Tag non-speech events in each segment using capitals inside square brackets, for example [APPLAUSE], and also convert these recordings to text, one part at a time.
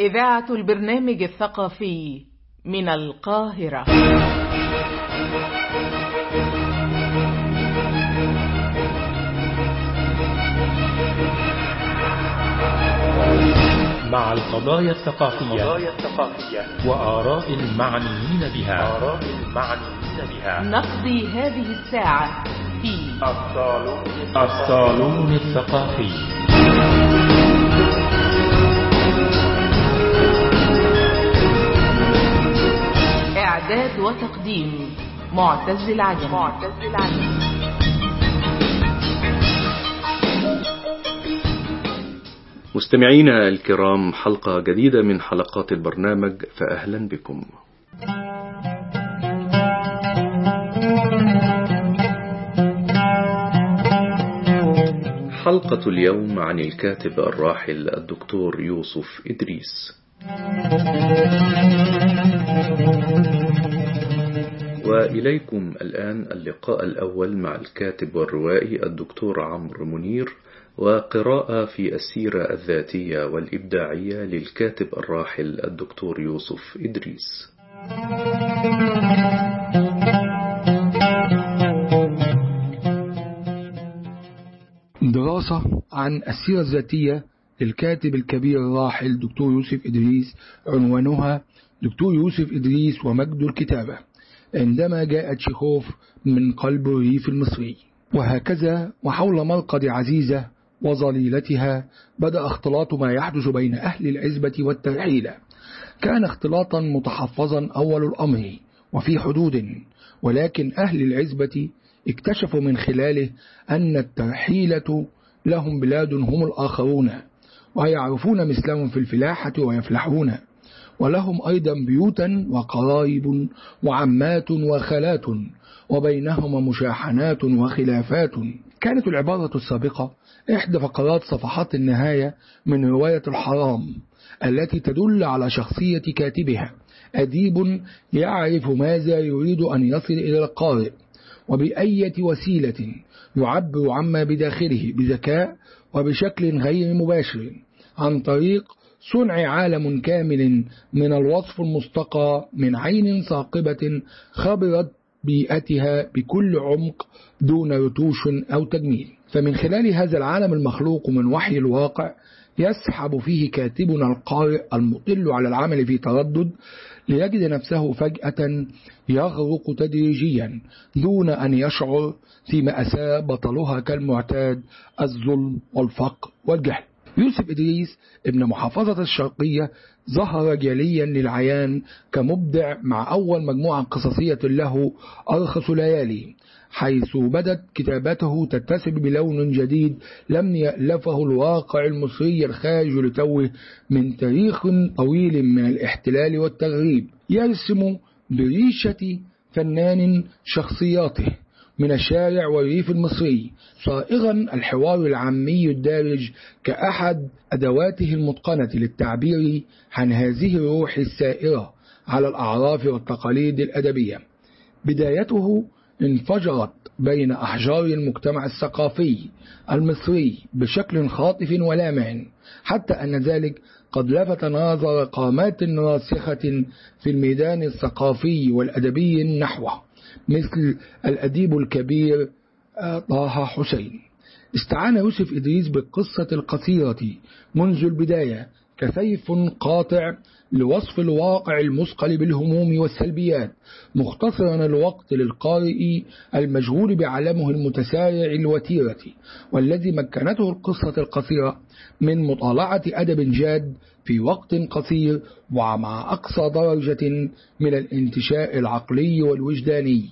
إذاعة البرنامج الثقافي من القاهرة. مع القضايا الثقافية قضايا الثقافية. وآراء المعنيين بها. آراء المعنيين بها. نقضي هذه الساعة في الصالون الصالون الثقافي. إعداد وتقديم معتز العجم معتز العجم مستمعينا الكرام حلقة جديدة من حلقات البرنامج فأهلا بكم. حلقة اليوم عن الكاتب الراحل الدكتور يوسف إدريس. وإليكم الآن اللقاء الأول مع الكاتب والروائي الدكتور عمرو منير وقراءة في السيرة الذاتية والإبداعية للكاتب الراحل الدكتور يوسف إدريس. دراسة عن السيرة الذاتية للكاتب الكبير الراحل دكتور يوسف إدريس عنوانها دكتور يوسف إدريس ومجد الكتابة. عندما جاء تشيخوف من قلب الريف المصري. وهكذا وحول مرقد عزيزة وظليلتها بدأ اختلاط ما يحدث بين أهل العزبة والترحيلة كان اختلاطا متحفظا أول الأمر وفي حدود ولكن أهل العزبة اكتشفوا من خلاله أن الترحيلة لهم بلاد هم الآخرون ويعرفون مثلهم في الفلاحة ويفلحون. ولهم أيضا بيوتا وقرايب وعمات وخالات وبينهما مشاحنات وخلافات. كانت العبارة السابقة إحدى فقرات صفحات النهاية من رواية الحرام التي تدل على شخصية كاتبها. أديب يعرف ماذا يريد أن يصل إلى القارئ وبأية وسيلة يعبر عما بداخله بذكاء وبشكل غير مباشر عن طريق صنع عالم كامل من الوصف المستقى من عين ثاقبة خبرت بيئتها بكل عمق دون رتوش أو تجميل. فمن خلال هذا العالم المخلوق من وحي الواقع يسحب فيه كاتبنا القارئ المطل على العمل في تردد ليجد نفسه فجأة يغرق تدريجيا دون أن يشعر في مأساة بطلها كالمعتاد الظلم والفقر والجهل. يوسف إدريس ابن محافظة الشرقية ظهر جليا للعيان كمبدع مع أول مجموعة قصصية له أرخص ليالي حيث بدت كتابته تتسم بلون جديد لم يألفه الواقع المصري الخارج لتوه من تاريخ طويل من الاحتلال والتغريب يرسم بريشة فنان شخصياته. من الشارع والريف المصري صائغا الحوار العامي الدارج كأحد أدواته المتقنة للتعبير عن هذه الروح السائرة على الأعراف والتقاليد الأدبية. بدايته انفجرت بين أحجار المجتمع الثقافي المصري بشكل خاطف ولامع حتى أن ذلك قد لفت نظر قامات راسخة في الميدان الثقافي والأدبي نحوه. مثل الأديب الكبير طه حسين. استعان يوسف إدريس بالقصة القصيرة منذ البداية كسيف قاطع لوصف الواقع المثقل بالهموم والسلبيات مختصرا الوقت للقارئ المشغول بعالمه المتسارع الوتيرة والذي مكنته القصة القصيرة من مطالعة أدب جاد في وقت قصير ومع أقصى درجة من الانتشاء العقلي والوجداني.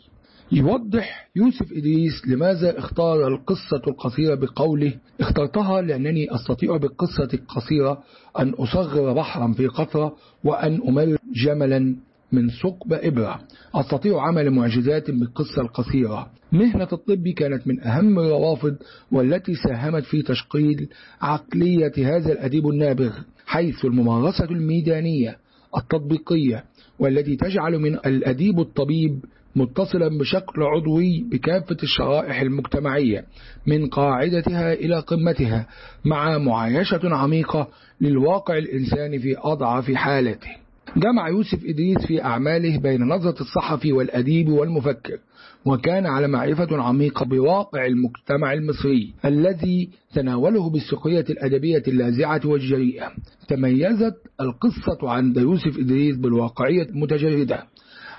يوضح يوسف إدريس لماذا اختار القصة القصيرة بقوله اخترتها لأنني أستطيع بالقصة القصيرة أن أصغر بحرا في قطرة وأن أمر جملا من ثقب إبرة. أستطيع عمل معجزات بالقصة القصيرة. مهنة الطب كانت من أهم الروافد والتي ساهمت في تشقيل عقلية هذا الأديب النابغ حيث الممارسة الميدانية التطبيقية والتي تجعل من الأديب الطبيب متصلا بشكل عضوي بكافة الشرائح المجتمعية من قاعدتها إلى قمتها مع معايشة عميقة للواقع الإنساني في أضعف حالته. جمع يوسف إدريس في أعماله بين نظرة الصحفي والأديب والمفكر وكان على معرفة عميقة بواقع المجتمع المصري الذي تناوله بالسخرية الأدبية اللاذعة والجريئة. تميزت القصة عند يوسف إدريس بالواقعية المتجردة.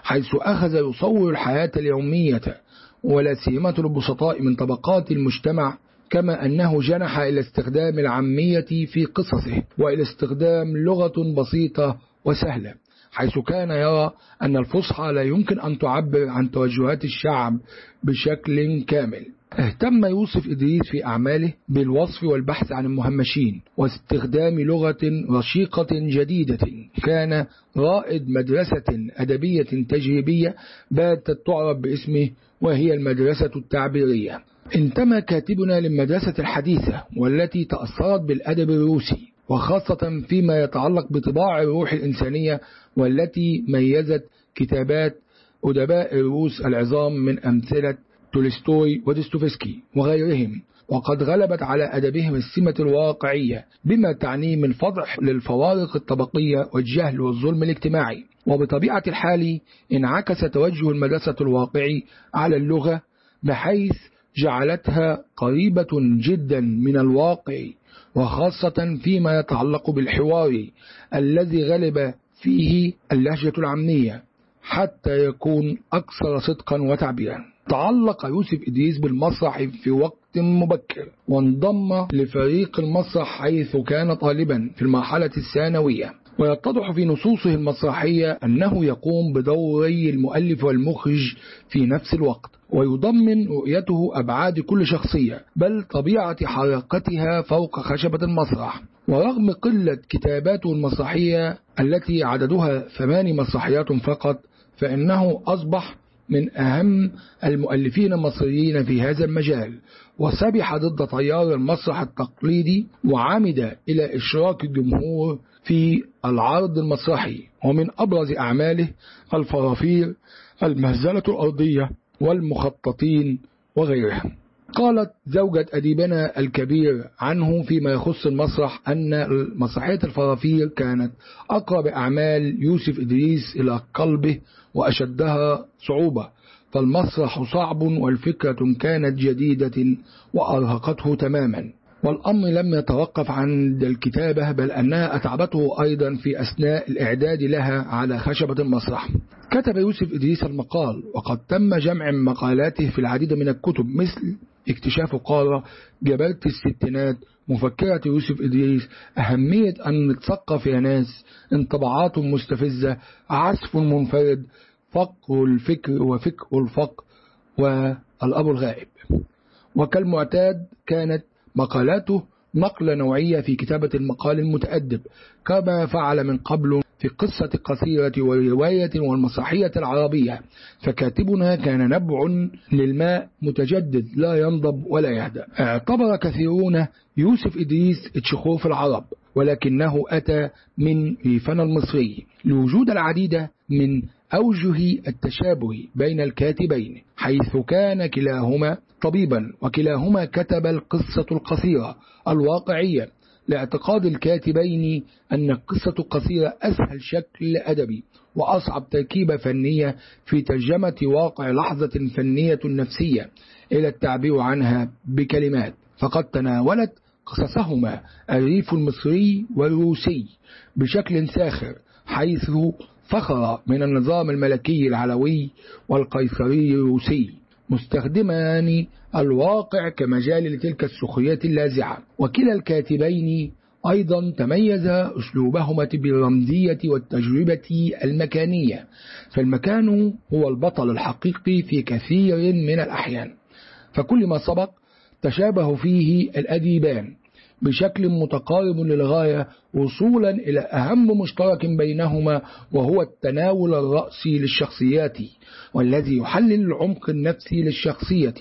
حيث أخذ يصور الحياة اليومية ولا سيمة البسطاء من طبقات المجتمع كما أنه جنح إلى استخدام العامية في قصصه وإلى استخدام لغة بسيطة وسهلة حيث كان يرى أن الفصحى لا يمكن أن تعبر عن توجهات الشعب بشكل كامل. اهتم يوسف إدريس في أعماله بالوصف والبحث عن المهمشين واستخدام لغة رشيقة جديدة. كان رائد مدرسة أدبية تجريبية باتت تعرف باسمه وهي المدرسة التعبيرية. انتمى كاتبنا للمدرسة الحديثة والتي تأثرت بالأدب الروسي وخاصة فيما يتعلق بطباع الروح الإنسانية والتي ميزت كتابات أدباء الروس العظام من أمثلة تولستوي وديستوفسكي وغيرهم وقد غلبت على أدبهم السمة الواقعية بما تعنيه من فضح للفوارق الطبقية والجهل والظلم الاجتماعي. وبطبيعة الحال انعكس توجه المدرسة الواقعي على اللغة بحيث جعلتها قريبة جدا من الواقع وخاصة فيما يتعلق بالحوار الذي غلب فيه اللهجة العامية حتى يكون أكثر صدقا وتعبيرا. تعلق يوسف إدريس بالمسرح في وقت مبكر وانضم لفريق المسرح حيث كان طالبا في المرحلة الثانوية. ويتضح في نصوصه المسرحية أنه يقوم بدوري المؤلف والمخرج في نفس الوقت ويضمن رؤيته أبعاد كل شخصية بل طبيعة حركتها فوق خشبة المسرح. ورغم قلة كتاباته المسرحية التي عددها ثماني مسرحيات فقط فإنه أصبح من أهم المؤلفين المصريين في هذا المجال وسبح ضد تيار المسرح التقليدي وعمد إلى إشراك الجمهور في العرض المسرحي ومن أبرز أعماله الفرافير المهزلة الأرضية والمخططين وغيرها قالت زوجة أديبنا الكبير عنه فيما يخص المسرح أن مسرحية الفرافير كانت أقرب أعمال يوسف إدريس إلى قلبه وأشدها صعوبة فالمسرح صعب والفكرة كانت جديدة وأرهقته تماما. والأمر لم يتوقف عند الكتابة بل أنها أتعبته أيضا في أثناء الإعداد لها على خشبة المسرح. كتب يوسف إدريس المقال وقد تم جمع مقالاته في العديد من الكتب مثل اكتشاف قارة جبلة الستينات مفكرة يوسف إدريس أهمية أن نتثقف يا ناس انطباعات مستفزة عزف منفرد فقه الفكر وفكر الفقر والأب الغائب. وكالمعتاد كانت مقالاته نقلة نوعية في كتابة المقال المتأدب كما فعل من قبل في قصة قصيرة ورواية والمسرحية العربية فكاتبنا كان نبع للماء متجدد لا ينضب ولا يهدأ. اعتبر كثيرون يوسف إدريس تشخوف العرب ولكنه أتى من ريفنا المصري. لوجود العديد من أوجه التشابه بين الكاتبين حيث كان كلاهما طبيبا وكلاهما كتب القصة القصيرة الواقعية. لاعتقاد الكاتبين أن القصة القصيرة أسهل شكل أدبي وأصعب تركيبة فنية في ترجمة واقع لحظة فنية نفسية. إلى التعبير عنها بكلمات فقد تناولت قصصهما الريف المصري والروسي بشكل ساخر حيث فخر من النظام الملكي العلوي والقيصري الروسي. مستخدمان الواقع كمجال لتلك السخرية اللاذعة وكلا الكاتبين أيضا تميز أسلوبهما بالرمزية والتجربة المكانية. فالمكان هو البطل الحقيقي في كثير من الأحيان. فكل ما سبق تشابه فيه الأديبان. بشكل متقارب للغاية وصولا إلى أهم مشترك بينهما وهو التناول الرأسي للشخصيات والذي يحلل العمق النفسي للشخصية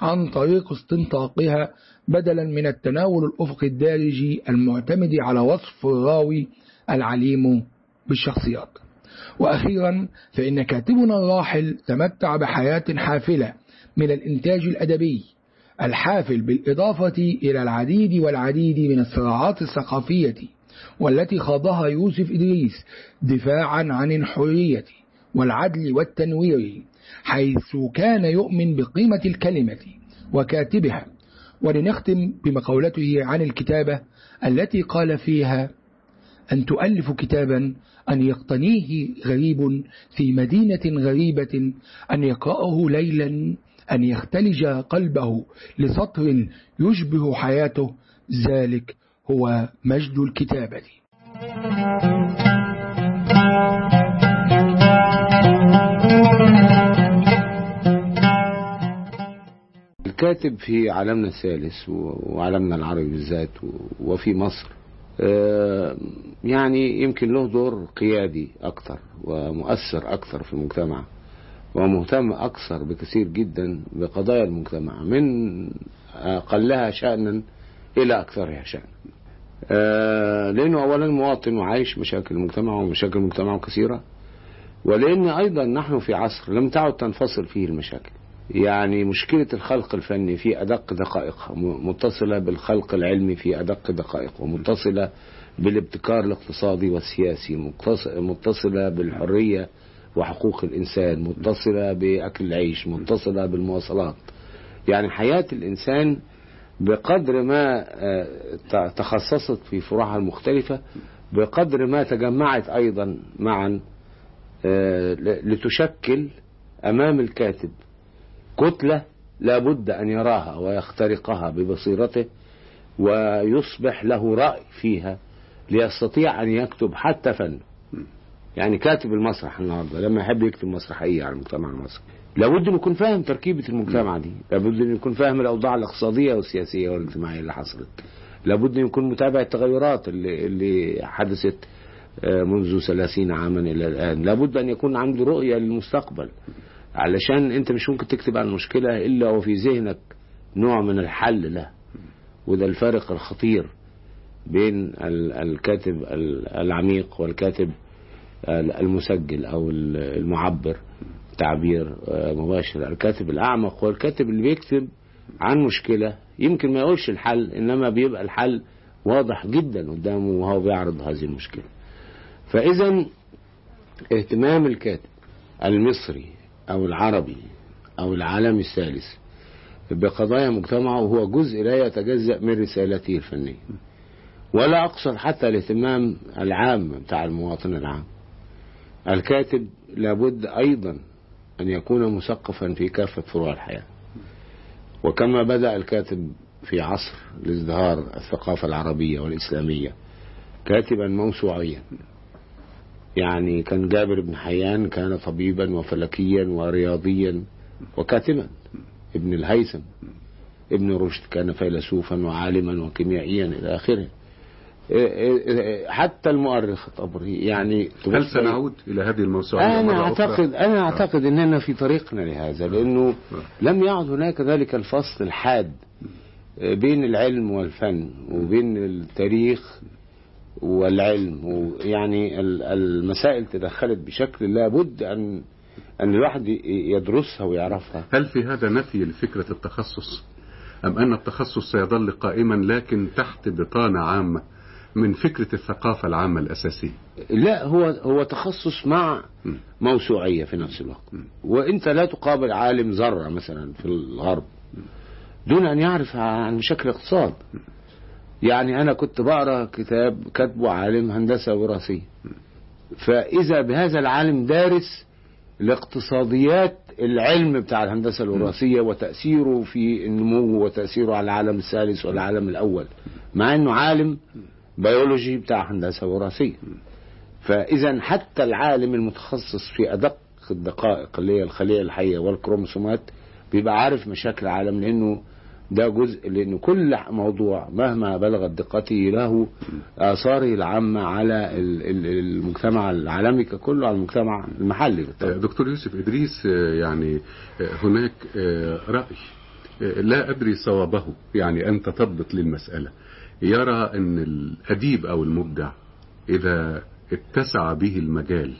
عن طريق استنطاقها بدلا من التناول الأفق الدارجي المعتمد على وصف الراوي العليم بالشخصيات. وأخيرا فإن كاتبنا الراحل تمتع بحياة حافلة من الإنتاج الأدبي الحافل بالإضافة إلى العديد والعديد من الصراعات الثقافية والتي خاضها يوسف إدريس دفاعا عن الحرية والعدل والتنوير حيث كان يؤمن بقيمة الكلمة وكاتبها. ولنختم بمقولته عن الكتابة التي قال فيها أن تؤلف كتابا أن يقتنيه غريب في مدينة غريبة أن يقرأه ليلا أن يختلج قلبه لسطر يشبه حياته ذلك هو مجد الكتابة الكاتب في عالمنا الثالث وعالمنا العربي بالذات وفي مصر آه، يعني يمكن له دور قيادي أكثر ومؤثر أكثر في المجتمع. ومهتم أكثر بكثير جدا بقضايا المجتمع من أقلها شأنا إلى أكثرها شأنا. آه، لأنه أولا مواطن وعايش مشاكل المجتمع ومشاكل المجتمع كثيرة ولأن أيضا نحن في عصر لم تعد تنفصل فيه المشاكل. يعني مشكلة الخلق الفني في أدق دقائقها متصلة بالخلق العلمي في أدق دقائقه متصلة بالابتكار الاقتصادي والسياسي متصلة بالحرية وحقوق الإنسان متصلة بأكل العيش متصلة بالمواصلات. يعني حياة الإنسان بقدر ما تخصصت في فروعها المختلفة بقدر ما تجمعت أيضا معا لتشكل أمام الكاتب كتلة لابد أن يراها ويخترقها ببصيرته ويصبح له رأي فيها ليستطيع أن يكتب حتى فن يعني كاتب المسرح النهارده لما يحب يكتب مسرحية على المجتمع المصري. لابد أن يكون فاهم تركيبة المجتمع دي. لابد أن يكون فاهم الأوضاع الاقتصادية والسياسية والاجتماعية اللي حصلت. لابد أن يكون متابع التغيرات اللي, اللي حدثت منذ ثلاثين عاما إلى الآن. لابد أن يكون عنده رؤية للمستقبل. علشان أنت مش ممكن تكتب عن المشكلة إلا وفي ذهنك نوع من الحل له. وده الفارق الخطير بين الكاتب العميق والكاتب المسجل أو المعبر تعبير مباشر. الكاتب الأعمق هو الكاتب اللي بيكتب عن مشكلة يمكن ما يقولش الحل إنما بيبقى الحل واضح جدا قدامه وهو بيعرض هذه المشكلة. فاذا اهتمام الكاتب المصري أو العربي أو العالمي الثالث بقضايا مجتمعه هو جزء لا يتجزأ من رسالته الفنية ولا أقصد حتى الاهتمام العام بتاع المواطن العام. الكاتب لابد أيضا أن يكون مثقفا في كافة فروع الحياة. وكما بدأ الكاتب في عصر لازدهار الثقافة العربية والإسلامية كاتبا موسوعيا. يعني كان جابر بن حيان كان طبيبا وفلكيا ورياضيا وكاتبا. ابن الهيثم ابن رشد كان فيلسوفا وعالما وكيميائيا إلى آخره. حتى المؤرخ الطبري يعني هل سنعود إلى هذه الموسوعيه أنا اعتقد أخرى؟ أنا أعتقد إننا في طريقنا لهذا لأنه لم يعد هناك ذلك الفصل الحاد بين العلم والفن وبين التاريخ والعلم ويعني ال- المسائل تدخلت بشكل لابد ان أن الواحد يدرسها ويعرفها. هل في هذا نفي لفكرة التخصص؟ أم أن التخصص سيظل قائما لكن تحت بطانة عامة؟ من فكرة الثقافة العامة الأساسية. لا هو هو تخصص مع موسوعية في نفس الوقت. وإنت لا تقابل عالم ذرة مثلا في الغرب دون أن يعرف عن مشاكل الاقتصاد يعني أنا كنت بقرأ كتاب كاتبه عالم هندسة وراثية. فإذا بهذا العالم دارس لاقتصاديات العلم بتاع الهندسة الوراثية وتأثيره في النمو وتأثيره على العالم الثالث والعالم الأول. مع إنه عالم بيولوجي بتاع هندسة وراثية فإذا حتى العالم المتخصص في أدق الدقائق اللي هي الخلية الحية والكروموسومات بيبقى عارف مشاكل العالم لأنه ده جزء لأن كل موضوع مهما بلغت دقته له آثاره العامة على ال- ال- المجتمع العالمي ككله على المجتمع المحلي بالطبع. دكتور يوسف إدريس آه، يعني آه، هناك آه، رأي آه، لا أدري صوابه يعني أنت تضبط للمسألة يرى أن الأديب أو المبدع إذا اتسع به المجال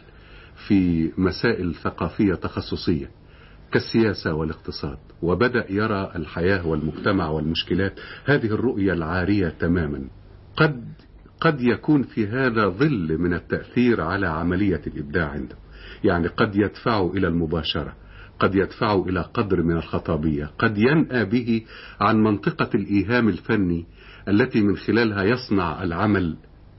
في مسائل ثقافية تخصصية كالسياسة والاقتصاد وبدأ يرى الحياة والمجتمع والمشكلات هذه الرؤية العارية تماما. قد قد يكون في هذا ظل من التأثير على عملية الإبداع عنده. يعني قد يدفعه إلى المباشرة قد يدفعه إلى قدر من الخطابية قد ينأى به عن منطقة الإيهام الفني التي من خلالها يصنع العمل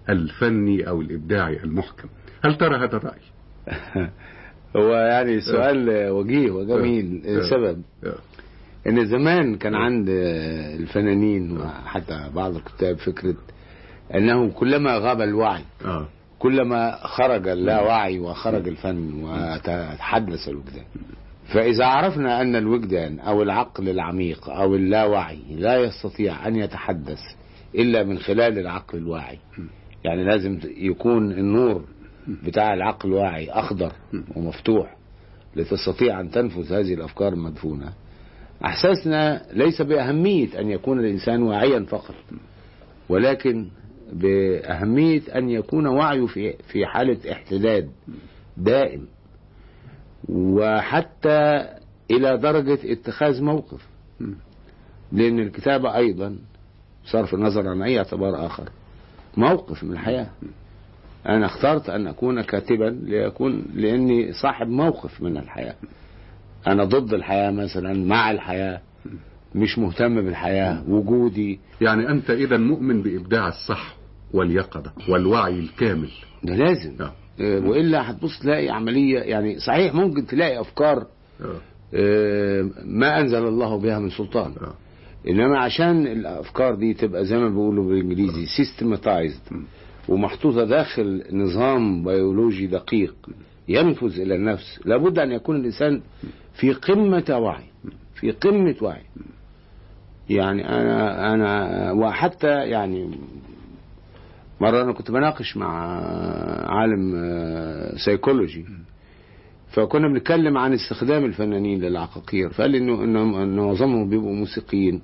الفني أو الإبداعي المحكم هل ترى هذا الرأي؟ [LAUGHS] هو يعني سؤال وجيه وجميل. السبب آه. إن زمان كان عند الفنانين وحتى بعض الكتاب فكرة أنه كلما غاب الوعي. كلما خرج اللاوعي وخرج الفن وتحدث الوجدان فإذا عرفنا أن الوجدان أو العقل العميق أو اللاوعي لا يستطيع أن يتحدث إلا من خلال العقل الواعي. يعني لازم يكون النور بتاع العقل الواعي أخضر ومفتوح لتستطيع أن تنفذ هذه الأفكار المدفونة. أحساسنا ليس بأهمية أن يكون الإنسان واعيا فقط ولكن بأهمية أن يكون وعيه في في حالة احتداد دائم وحتى إلى درجة اتخاذ موقف. لأن الكتابة أيضا صرف النظر عن أي اعتبار آخر. موقف من الحياة. أنا اخترت أن أكون كاتبا ليكون لأني صاحب موقف من الحياة. أنا ضد الحياة مثلا مع الحياة. مش مهتم بالحياة. وجودي. يعني أنت إذا مؤمن بإبداع الصح واليقظة والوعي الكامل. ده لازم. آه. آه، وإلا هتبص تلاقي عملية يعني صحيح ممكن تلاقي أفكار آه. آه، ما أنزل الله بها من سلطان. آه. إنما عشان الأفكار دي تبقى زي ما بيقولوا بالإنجليزي systematized ومحطوطة داخل نظام بيولوجي دقيق ينفذ إلى النفس لابد أن يكون الإنسان في قمة وعي في قمة وعي. يعني أنا أنا وحتى يعني مرة أنا كنت بناقش مع عالم آه، سيكولوجي فكنا بنتكلم عن استخدام الفنانين للعقاقير. فقال إنه إنه معظمهم بيبقوا موسيقيين.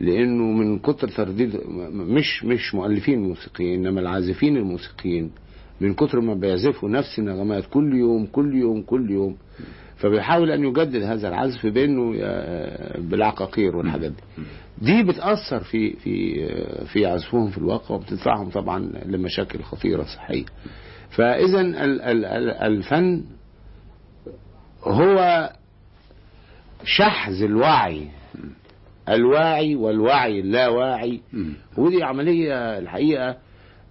لأنه من كتر ترديد مش مش مؤلفين موسيقيين إنما العازفين الموسيقيين. من كتر ما بيعزفوا نفس النغمات كل يوم كل يوم كل يوم. فبيحاول أن يجدد هذا العزف بأنه آه، بالعقاقير والحاجات دي. دي بتأثر في في في عزفهم في الواقع وبتدفعهم طبعا لمشاكل ال- ال- ال- الفن هو شحذ الوعي الواعي والوعي اللاواعي. ودي عملية الحقيقة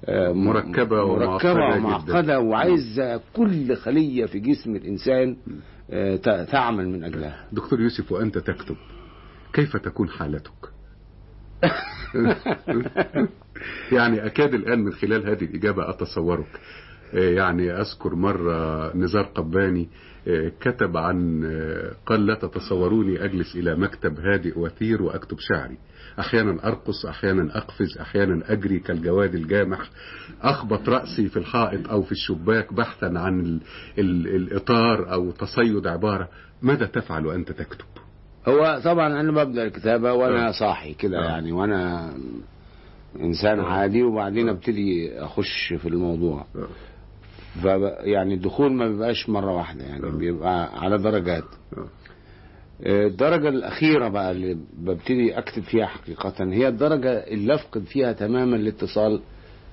آه، مركبة ومعقدة ومعقدة جداً. وعايزة كل خلية في جسم الإنسان آه، تعمل من أجلها. دكتور يوسف وأنت تكتب كيف تكون حالتك؟ [LAUGHS] يعني أكاد الآن من خلال هذه الإجابة أتصورك. آه، يعني أذكر مرة نزار قباني كتب عن قال لا تتصوروني أجلس إلى مكتب هادئ وثير وأكتب شعري أحيانا أرقص أحيانا أقفز أحيانا أجري كالجواد الجامح أخبط رأسي في الحائط أو في الشباك بحثا عن ال ال الإطار أو تصيد عبارة ماذا تفعل وأنت تكتب هو طبعا أنا ببدأ الكتابة وأنا آه. صاحي كده آه. يعني وأنا إنسان عادي وبعدين أبتدي أخش في الموضوع آه. ف يعني الدخول ما بيبقاش مرة واحدة يعني آه. بيبقى على درجات. آه. آه، الدرجة الأخيرة بقى اللي ببتدي أكتب فيها حقيقة هي الدرجة اللي أفقد فيها تماما الاتصال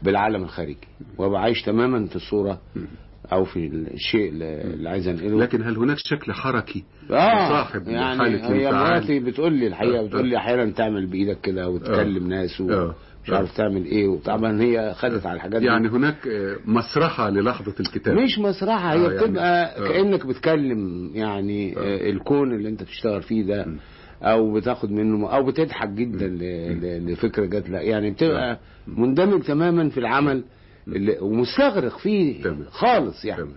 بالعالم الخارجي. وأبقى عايش تماما في الصورة أو في الشيء اللي عايز أنقله. لكن هل هناك شكل حركي آه صاحب يعني حالة هي؟ مراتي بتقول لي الحقيقة آه، بتقول لي أحيانا تعمل بإيدك كده وتكلم ناس ومش آه، عارف تعمل إيه وطبعا هي خدت على الحاجات دي. يعني هناك آه، مسرحة للحظة الكتابة مش مسرحة هي آه، يعني- بتبقى آه. كأنك بتكلم يعني آه. الكون اللي أنت بتشتغل فيه ده أو بتاخد منه أو بتضحك جدا ل- ل- لفكرة جات لك يعني بتبقى مندمج تماما في العمل ومستغرق فيه. خالص يعني. تمام.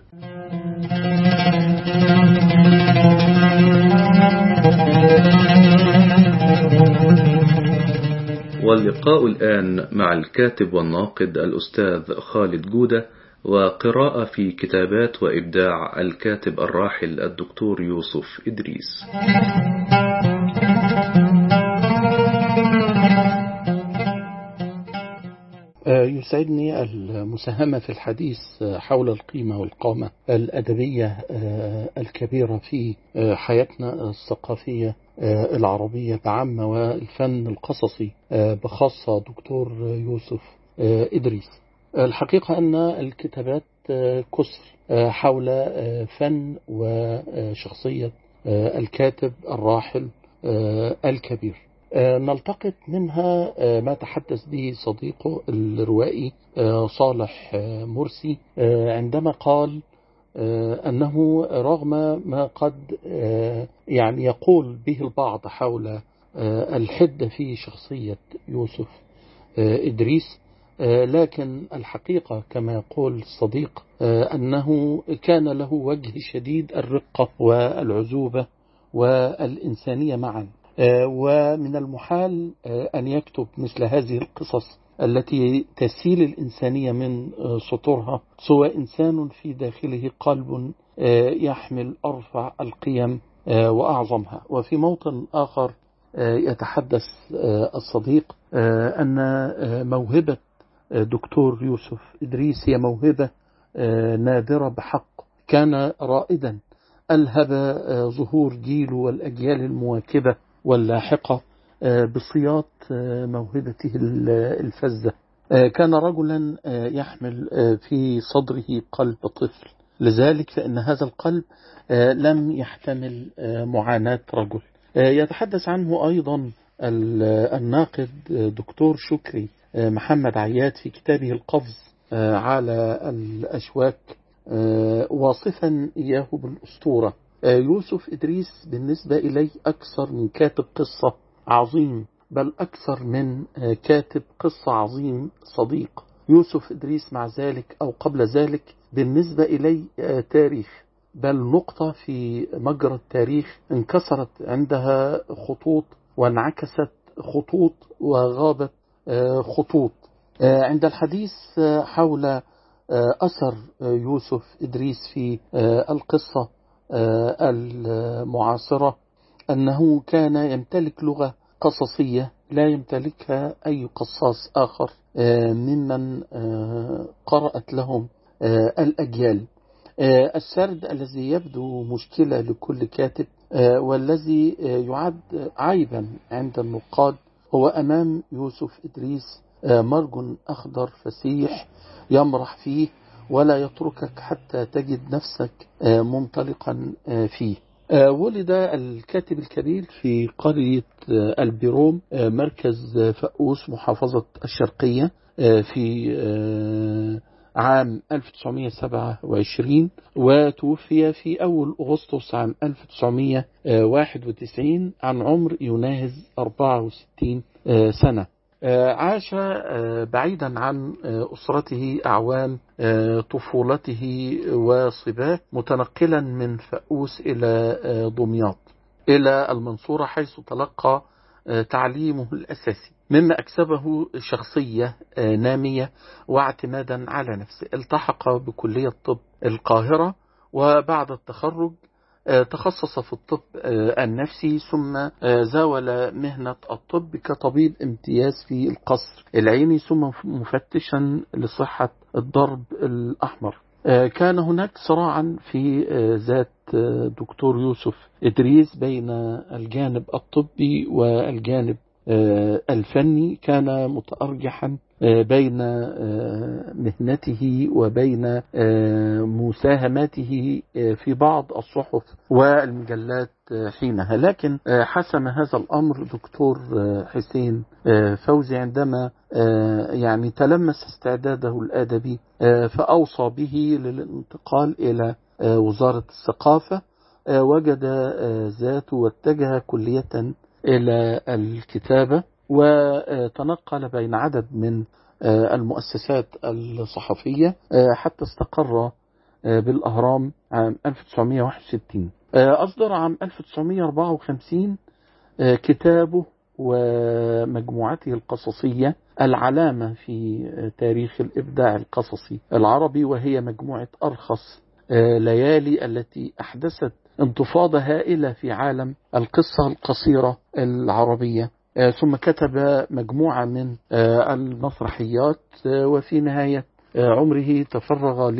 واللقاء الآن مع الكاتب والناقد الأستاذ خالد جودة وقراءة في كتابات وإبداع الكاتب الراحل الدكتور يوسف إدريس. يسعدني المساهمة في الحديث حول القيمة والقامة الأدبية الكبيرة في حياتنا الثقافية العربية بعامة والفن القصصي بخاصة دكتور يوسف إدريس. الحقيقة أن الكتابات كسر حول فن وشخصية الكاتب الراحل الكبير. نلتقط منها ما تحدث به صديقه الروائي صالح مرسي عندما قال أنه رغم ما قد يعني يقول به البعض حول الحدة في شخصية يوسف إدريس لكن الحقيقة كما يقول الصديق أنه كان له وجه شديد الرقة والعزوبة والإنسانية معا. ومن المحال أن يكتب مثل هذه القصص التي تسيل الإنسانية من سطورها سوى إنسان في داخله قلب يحمل أرفع القيم وأعظمها. وفي موطن آخر يتحدث الصديق أن موهبة دكتور يوسف إدريس هي موهبة نادرة بحق. كان رائدا ألهب ظهور جيل والأجيال المواكبة. واللاحقة بصياط موهبته الفزة كان رجلا يحمل في صدره قلب طفل. لذلك فإن هذا القلب لم يحتمل معاناة رجل. يتحدث عنه أيضا الناقد دكتور شكري محمد عياد في كتابه القفز على الأشواك واصفا إياه بالأسطورة. يوسف إدريس بالنسبة إلي أكثر من كاتب قصة عظيم بل أكثر من كاتب قصة عظيم صديق. يوسف إدريس مع ذلك أو قبل ذلك بالنسبة إلي تاريخ بل نقطة في مجرى التاريخ انكسرت عندها خطوط وانعكست خطوط وغابت خطوط. عند الحديث حول أثر يوسف إدريس في القصة. المعاصرة أنه كان يمتلك لغة قصصية لا يمتلكها أي قصاص آخر ممن قرأت لهم الأجيال. السرد الذي يبدو مشكلة لكل كاتب والذي يعد عيبا عند النقاد هو أمام يوسف إدريس مرج أخضر فسيح يمرح فيه ولا يتركك حتى تجد نفسك منطلقا فيه. ولد الكاتب الكبير في قرية البيروم مركز فأوس محافظة الشرقية في عام 1927 وتوفي في أول أغسطس عام 1991 عن عمر يناهز 64 سنة. عاش بعيدا عن أسرته أعوام طفولته وصباه متنقلا من فأوس إلى دمياط إلى المنصورة حيث تلقى تعليمه الأساسي مما أكسبه شخصية نامية واعتمادا على نفسه. التحق بكلية طب القاهرة وبعد التخرج تخصص في الطب النفسي ثم زاول مهنة الطب كطبيب امتياز في القصر العيني ثم مفتشا لصحة الضرب الأحمر. كان هناك صراعا في ذات دكتور يوسف إدريس بين الجانب الطبي والجانب الفني كان متأرجحا بين مهنته وبين مساهماته في بعض الصحف والمجلات حينها. لكن حسم هذا الأمر دكتور حسين فوزي عندما يعني تلمس استعداده الأدبي فأوصى به للانتقال إلى وزارة الثقافة وجد ذاته واتجه كلية إلى الكتابة وتنقل بين عدد من المؤسسات الصحفية حتى استقر بالأهرام عام 1961 أصدر عام 1954 كتابه ومجموعته القصصية العلامة في تاريخ الإبداع القصصي العربي وهي مجموعة أرخص ليالي التي أحدثت انتفاضة هائلة في عالم القصة القصيرة العربية. آه، ثم كتب مجموعة من آه، المسرحيات آه، وفي نهاية عمره تفرغ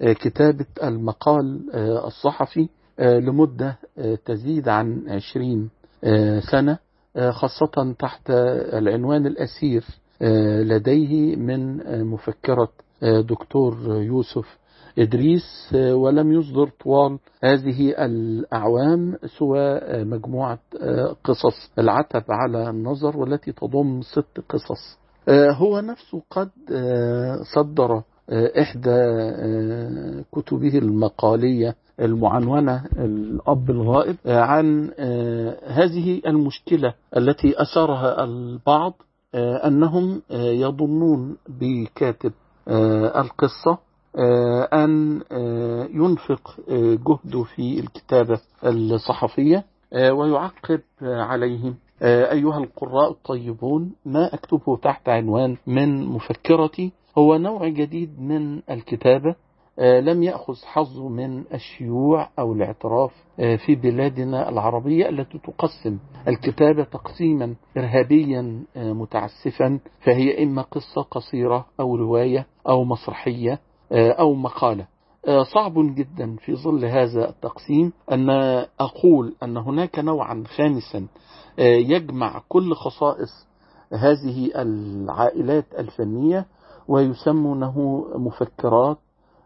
لكتابة المقال الصحفي لمدة تزيد عن عشرين سنة خاصة تحت العنوان الأسير لديه من مفكرة دكتور يوسف إدريس آه، ولم يصدر طوال هذه الأعوام سوى آه، مجموعة آه، قصص العتب على النظر والتي تضم ست قصص. هو نفسه قد صدر إحدى كتبه المقالية المعنونة الأب الغائب عن هذه المشكلة التي أثارها البعض أنهم يظنون بكاتب القصة. أن آه، ينفق آه، جهده في الكتابة الصحفية آه، ويعقب آه، عليهم. آه، أيها القراء الطيبون ما أكتبه تحت عنوان من مفكرتي هو نوع جديد من الكتابة. آه، لم يأخذ حظه من الشيوع أو الاعتراف آه، في بلادنا العربية التي تقسم الكتابة تقسيما إرهابيا آه، متعسفا فهي إما قصة قصيرة أو رواية أو مسرحية. آه، أو مقالة. آه، صعب جدا في ظل هذا التقسيم أن أقول أن هناك نوعا خامسا آه، يجمع كل خصائص هذه العائلات الفنية ويسمونه مفكرات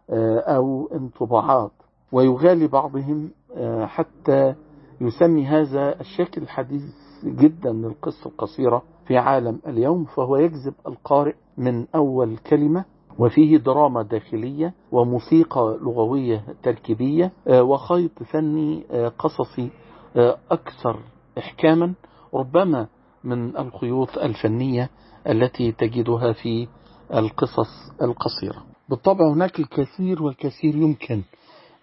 آه، أو انطباعات. ويغالي بعضهم آه، حتى يسمي هذا الشكل الحديث جدا للقصة القصيرة في عالم اليوم فهو يجذب القارئ من أول كلمة وفيه دراما داخلية وموسيقى لغوية تركيبية آه، وخيط فني آه، قصصي آه، أكثر إحكاما ربما من الخيوط الفنية التي تجدها في القصص القصيرة. بالطبع هناك الكثير والكثير يمكن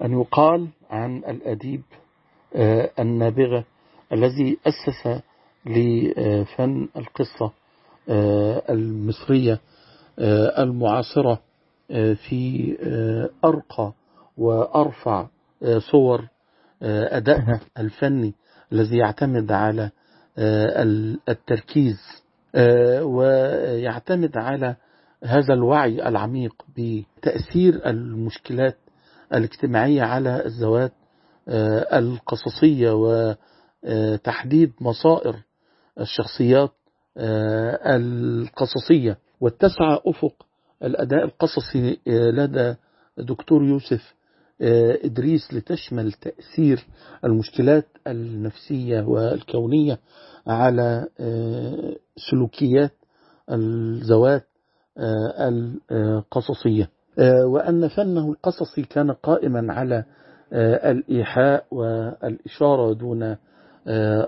أن يقال عن الأديب النابغة الذي أسس لفن القصة المصرية المعاصرة آه، في آه، أرقى وأرفع آه، صور آه، أدائها الفني الذي يعتمد على آه، ال- التركيز آه، ويعتمد على هذا الوعي العميق بتأثير المشكلات الاجتماعية على الذوات آه، القصصية وتحديد مصائر الشخصيات آه، القصصية. واتسع أفق الأداء القصصي آه، لدى دكتور يوسف آه، إدريس لتشمل تأثير المشكلات النفسية والكونية على آه، سلوكيات الذوات القصصية. وأن فنه القصصي كان قائما على الإيحاء والإشارة دون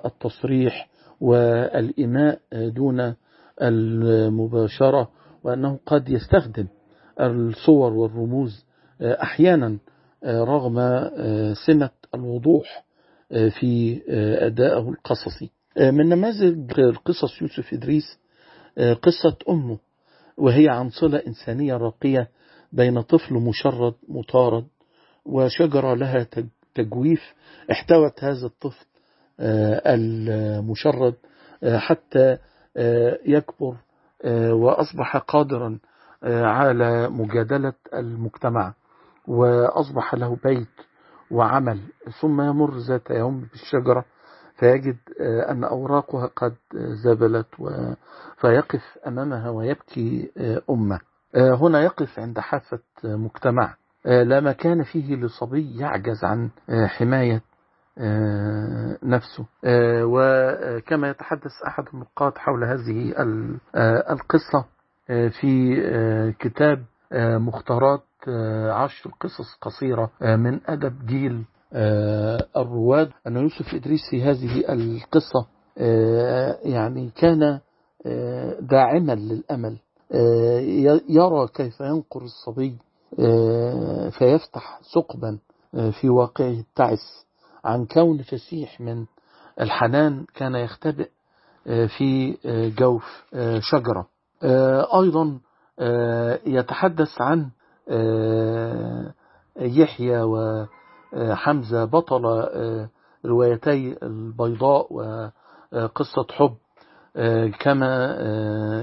التصريح والإيماء دون المباشرة وأنه قد يستخدم الصور والرموز آه، أحيانا آه، رغم سمة الوضوح آه، في آه، أدائه القصصي. من نماذج القصص يوسف إدريس قصة أمه وهي عن صلة إنسانية راقية بين طفل مشرد مطارد وشجرة لها تج- تجويف احتوت هذا الطفل المشرد حتى يكبر آه، وأصبح قادرا آه، على مجادلة المجتمع وأصبح له بيت وعمل. ثم يمر ذات يوم بالشجرة فيجد آه، أن أوراقها قد زبلت و- فيقف أمامها ويبكي آه، أمه. آه، هنا يقف عند حافة آه، مجتمع. آه، لا مكان فيه لصبي يعجز عن آه، حماية آه، نفسه. آه، وكما يتحدث أحد النقاد حول هذه آه، القصة آه، في آه، كتاب آه، مختارات آه، عشر قصص قصيرة آه، من أدب جيل آه، الرواد. أن يوسف إدريس في هذه القصة آه، يعني كان آه، داعما للأمل آه، يرى كيف ينقر الصبي آه، فيفتح ثقبا آه، في واقعه التعس. عن كون فسيح من الحنان كان يختبئ آه، في آه، جوف آه، شجرة. أيضا يتحدث عن يحيى وحمزة بطل روايتي البيضاء وقصة حب. كما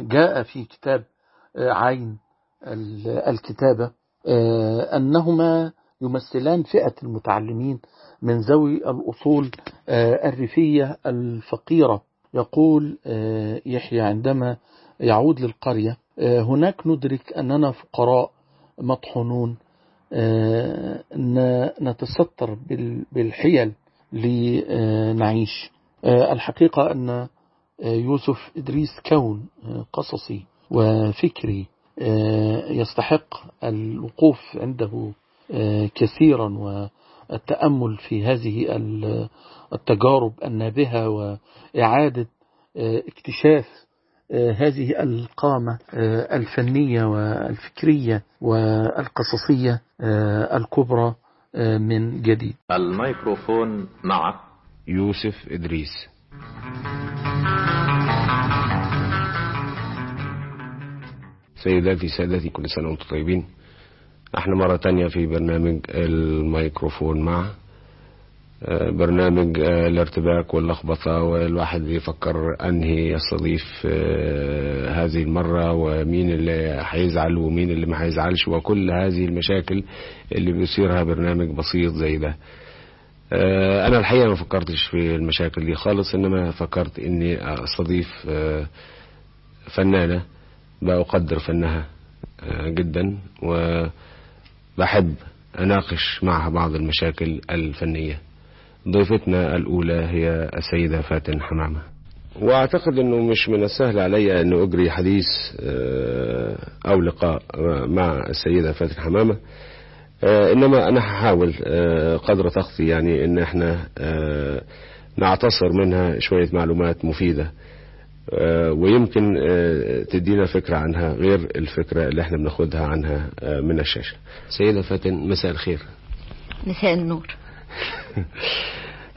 جاء في كتاب عين ال- الكتابة أنهما يمثلان فئة المتعلمين من ذوي الأصول آه، الريفية الفقيرة. يقول آه، يحيى عندما يعود للقرية آه، هناك ندرك أننا فقراء مطحونون نتستر بال- بالحيل لنعيش. الحقيقة أن يوسف إدريس كون قصصي وفكري يستحق الوقوف عنده كثيرا والتأمل في هذه ال- التجارب النابهة وإعادة آه، اكتشاف آه، هذه القامة آه، الفنية والفكرية والقصصية الكبرى من جديد. الميكروفون مع يوسف إدريس. سيداتي سادتي كل سنة وأنتم طيبين. إحنا مرة تانية في برنامج الميكروفون مع آه، برنامج آه، الارتباك واللخبطة والواحد يفكر أنهي يستضيف آه، هذه المرة ومين اللي هيزعل ومين اللي ما هيزعلش وكل هذه المشاكل اللي بيصيرها برنامج بسيط زي ده. أنا الحقيقة ما فكرتش في المشاكل دي خالص إنما فكرت إني أستضيف آه، فنانة بأقدر فنها جدا وبحب أناقش معها بعض المشاكل الفنية. ضيفتنا الأولى هي السيدة فاتن حمامة. وأعتقد أنه مش من السهل علي أن أجري حديث آه، أو لقاء مع السيدة فاتن حمامة. آه، إنما أنا هحاول آه، قدر طاقتي يعني إن إحنا آه، نعتصر منها شوية معلومات مفيدة. ويمكن آه، تدينا فكرة عنها غير الفكرة اللي إحنا بناخدها عنها آه، من الشاشة. سيدة فاتن مساء الخير. مساء النور. [LAUGHS]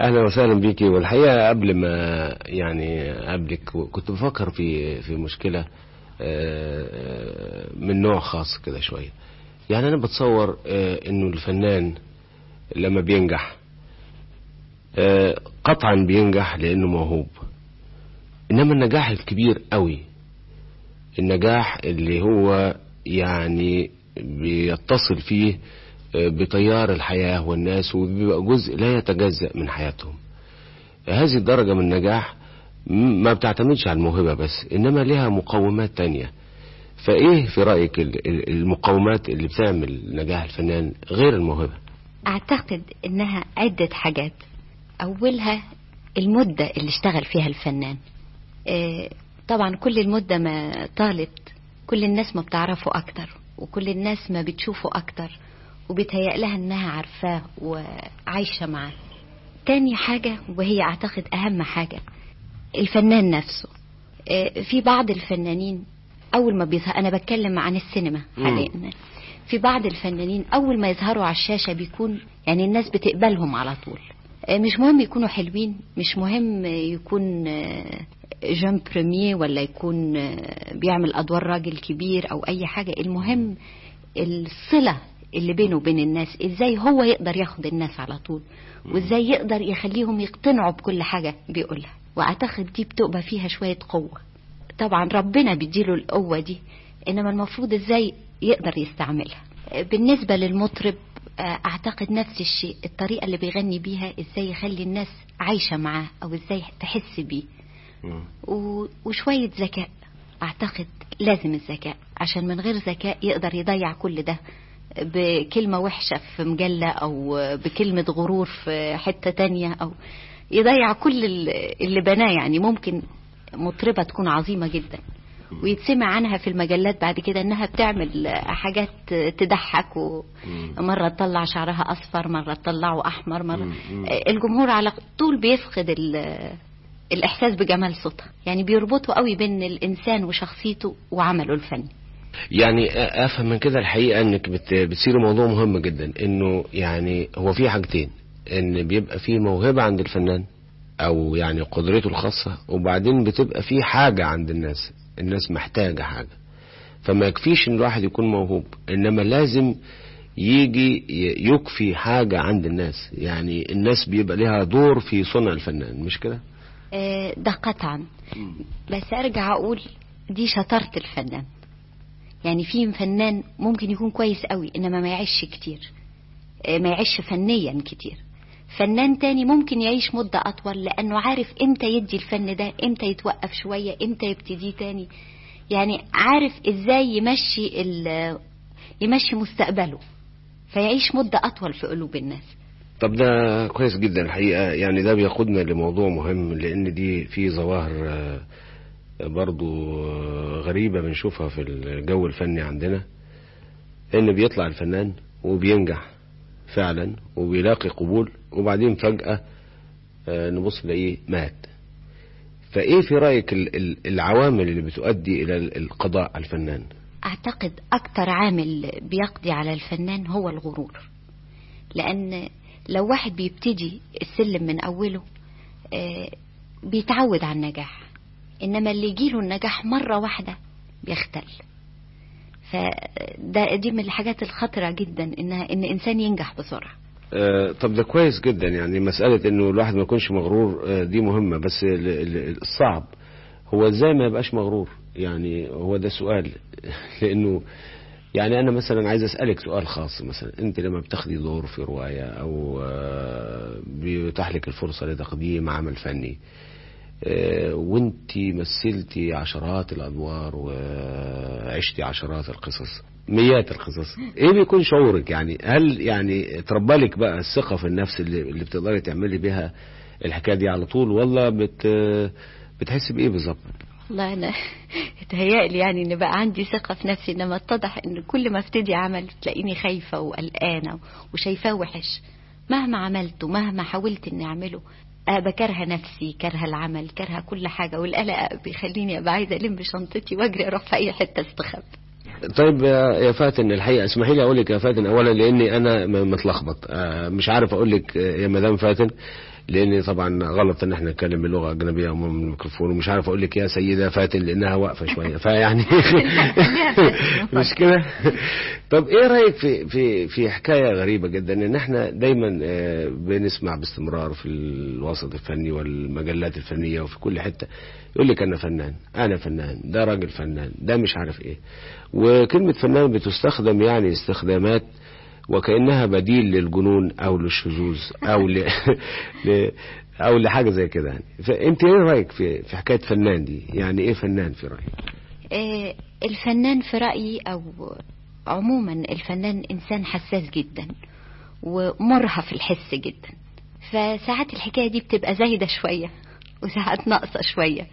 أهلا وسهلا بيكي والحقيقة قبل ما يعني قبلك كنت بفكر في في مشكلة آه، من نوع خاص كده شوية. يعني أنا بتصور آه، إنه الفنان لما بينجح آه، قطعا بينجح لأنه موهوب. إنما النجاح الكبير قوي. النجاح اللي هو يعني بيتصل فيه بتيار الحياة والناس وبيبقى جزء لا يتجزأ من حياتهم. هذه الدرجة من النجاح ما بتعتمدش على الموهبة بس إنما لها مقومات تانية. فإيه في رأيك ال- ال- المقومات اللي بتعمل نجاح الفنان غير الموهبة؟ أعتقد إنها عدة حاجات. أولها المدة اللي اشتغل فيها الفنان. آه، طبعا كل المدة ما طالت كل الناس ما بتعرفه أكتر وكل الناس ما بتشوفه أكتر وبيتهيأ لها إنها عارفاه وعايشة معاه. تاني حاجة وهي أعتقد أهم حاجة الفنان نفسه. آه، في بعض الفنانين أول ما بيظهر أنا بتكلم عن السينما. حاليا. في بعض الفنانين أول ما يظهروا على الشاشة بيكون يعني الناس بتقبلهم على طول. آه، مش مهم يكونوا حلوين مش مهم يكون آه، jeune premier ولا يكون آه، بيعمل أدوار راجل كبير أو أي حاجة. المهم الصلة اللي بينه وبين الناس إزاي هو يقدر ياخد الناس على طول وإزاي يقدر يخليهم يقتنعوا بكل حاجة بيقولها. وأعتقد دي بتبقى فيها شوية قوة. طبعا ربنا بيديله القوة دي إنما المفروض إزاي يقدر يستعملها. بالنسبة للمطرب آه، أعتقد نفس الشيء. الطريقة اللي بيغني بيها إزاي يخلي الناس عايشة معاه أو إزاي تحس بيه. و- وشوية ذكاء. أعتقد لازم الذكاء عشان من غير ذكاء يقدر يضيع كل ده. بكلمة وحشة في مجلة أو بكلمة غرور في حتة تانية أو يضيع كل ال- اللي بناه يعني. ممكن مطربة تكون عظيمة جدا. ويتسمع عنها في المجلات بعد كده إنها بتعمل حاجات تضحك ومرة تطلع شعرها أصفر مرة تطلعه أحمر مرة الجمهور على طول بيفقد ال- الإحساس بجمال صوتها. يعني بيربطوا قوي بين الإنسان وشخصيته وعمله الفني. يعني أفهم من كده الحقيقة إنك بت- بتثير موضوع مهم جدا. إنه يعني هو في حاجتين. إن بيبقى في موهبة عند الفنان أو يعني قدرته الخاصة وبعدين بتبقى في حاجة عند الناس. الناس محتاجة حاجة. فما يكفيش إن الواحد يكون موهوب إنما لازم يجي يكفي حاجة عند الناس. يعني الناس بيبقى لها دور في صنع الفنان مش كده؟ آه، ده قطعا بس أرجع أقول دي شطارة الفنان. يعني في فنان ممكن يكون كويس قوي إنما ما يعيش كتير. آه، ما يعيش فنيا كتير. فنان تاني ممكن يعيش مدة أطول لأنه عارف إمتى يدي الفن ده إمتى يتوقف شوية إمتى يبتديه تاني. يعني عارف إزاي يمشي يمشي مستقبله. فيعيش مدة أطول في قلوب الناس. طب ده كويس جدا الحقيقة. يعني ده بيقودنا لموضوع مهم لأن دي في ظواهر آه، برضو آه، غريبة بنشوفها في الجو الفني عندنا. إن بيطلع الفنان وبينجح فعلا وبيلاقي قبول. وبعدين فجأة آه، نبص نلاقيه مات. فإيه في ال- العوامل اللي بتؤدي إلى ال- القضاء على الفنان؟ أعتقد أكتر عامل بيقضي على الفنان هو الغرور. لأن لو واحد بيبتدي السلم من أوله آه، بيتعود على النجاح. إنما اللي يجيله النجاح مرة واحدة بيختل. فده دي من الحاجات الخطرة جدا إنها إن إنسان ينجح بسرعة. آه، طب ده كويس جدا يعني مسألة إنه الواحد ما يكونش مغرور آه، دي مهمة بس ال- ال- الصعب. هو إزاي ما يبقاش مغرور؟ يعني هو ده سؤال. [LAUGHS] لأنه يعني أنا مثلا عايز أسألك سؤال خاص مثلا. أنت لما بتاخدي دور في رواية أو آه، بيتاح لك الفرصة لتقديم عمل فني آه، وأنت مثلتي عشرات الأدوار وعشتي عشرات القصص مئات القصص. إيه بيكون شعورك يعني؟ هل يعني تربى لك بقى الثقه في النفس اللي, اللي بتقدري تعملي بيها الحكاية دي على طول ولا بت بتحسي بإيه بالظبط؟ والله أنا [LAUGHS] اتهيألي يعني إن بقى عندي ثقة في نفسي إنما اتضح إن كل ما أبتدي عمل تلاقيني خايفة وقلقانة وشايفاه وحش. مهما عملت ومهما حاولت إني أعمله أه بكره نفسي كره العمل كره كل حاجة والقلق بيخليني أبقى عايزة ألم شنطتي وأجري أروح في أي حتة أستخبى. طيب يا فاتن الحقيقة اسمحي لي أقول لك يا فاتن اولا لأني أنا متلخبط. آه، مش عارف أقول لك آه، يا مدام فاتن لأن طبعا غلط إن إحنا نتكلم بلغه اجنبيه من الميكروفون ومش عارف أقول لك يا سيدة فاتن لأنها واقفة شوية. [LAUGHS] فيعني [LAUGHS] [LAUGHS] مش كده؟ طب إيه رأيك في في في حكاية غريبة جدا إن إحنا دايما آه، بنسمع باستمرار في الوسط الفني والمجلات الفنية وفي كل حتة يقول لك أنا فنان أنا فنان ده راجل فنان ده مش عارف إيه. وكلمة فنان بتستخدم يعني استخدامات وكأنها بديل للجنون أو للشذوذ أو ل... [LAUGHS] ل... أو لحاجة زي كده يعني. فانت إيه رأيك في في حكاية فنان دي؟ يعني إيه فنان في رأيك؟ آه، الفنان في رأيي أو عموما الفنان إنسان حساس جدا ومرهف الحس جدا. فساعات الحكاية دي بتبقى زايدة شوية وساعات ناقصة شوية.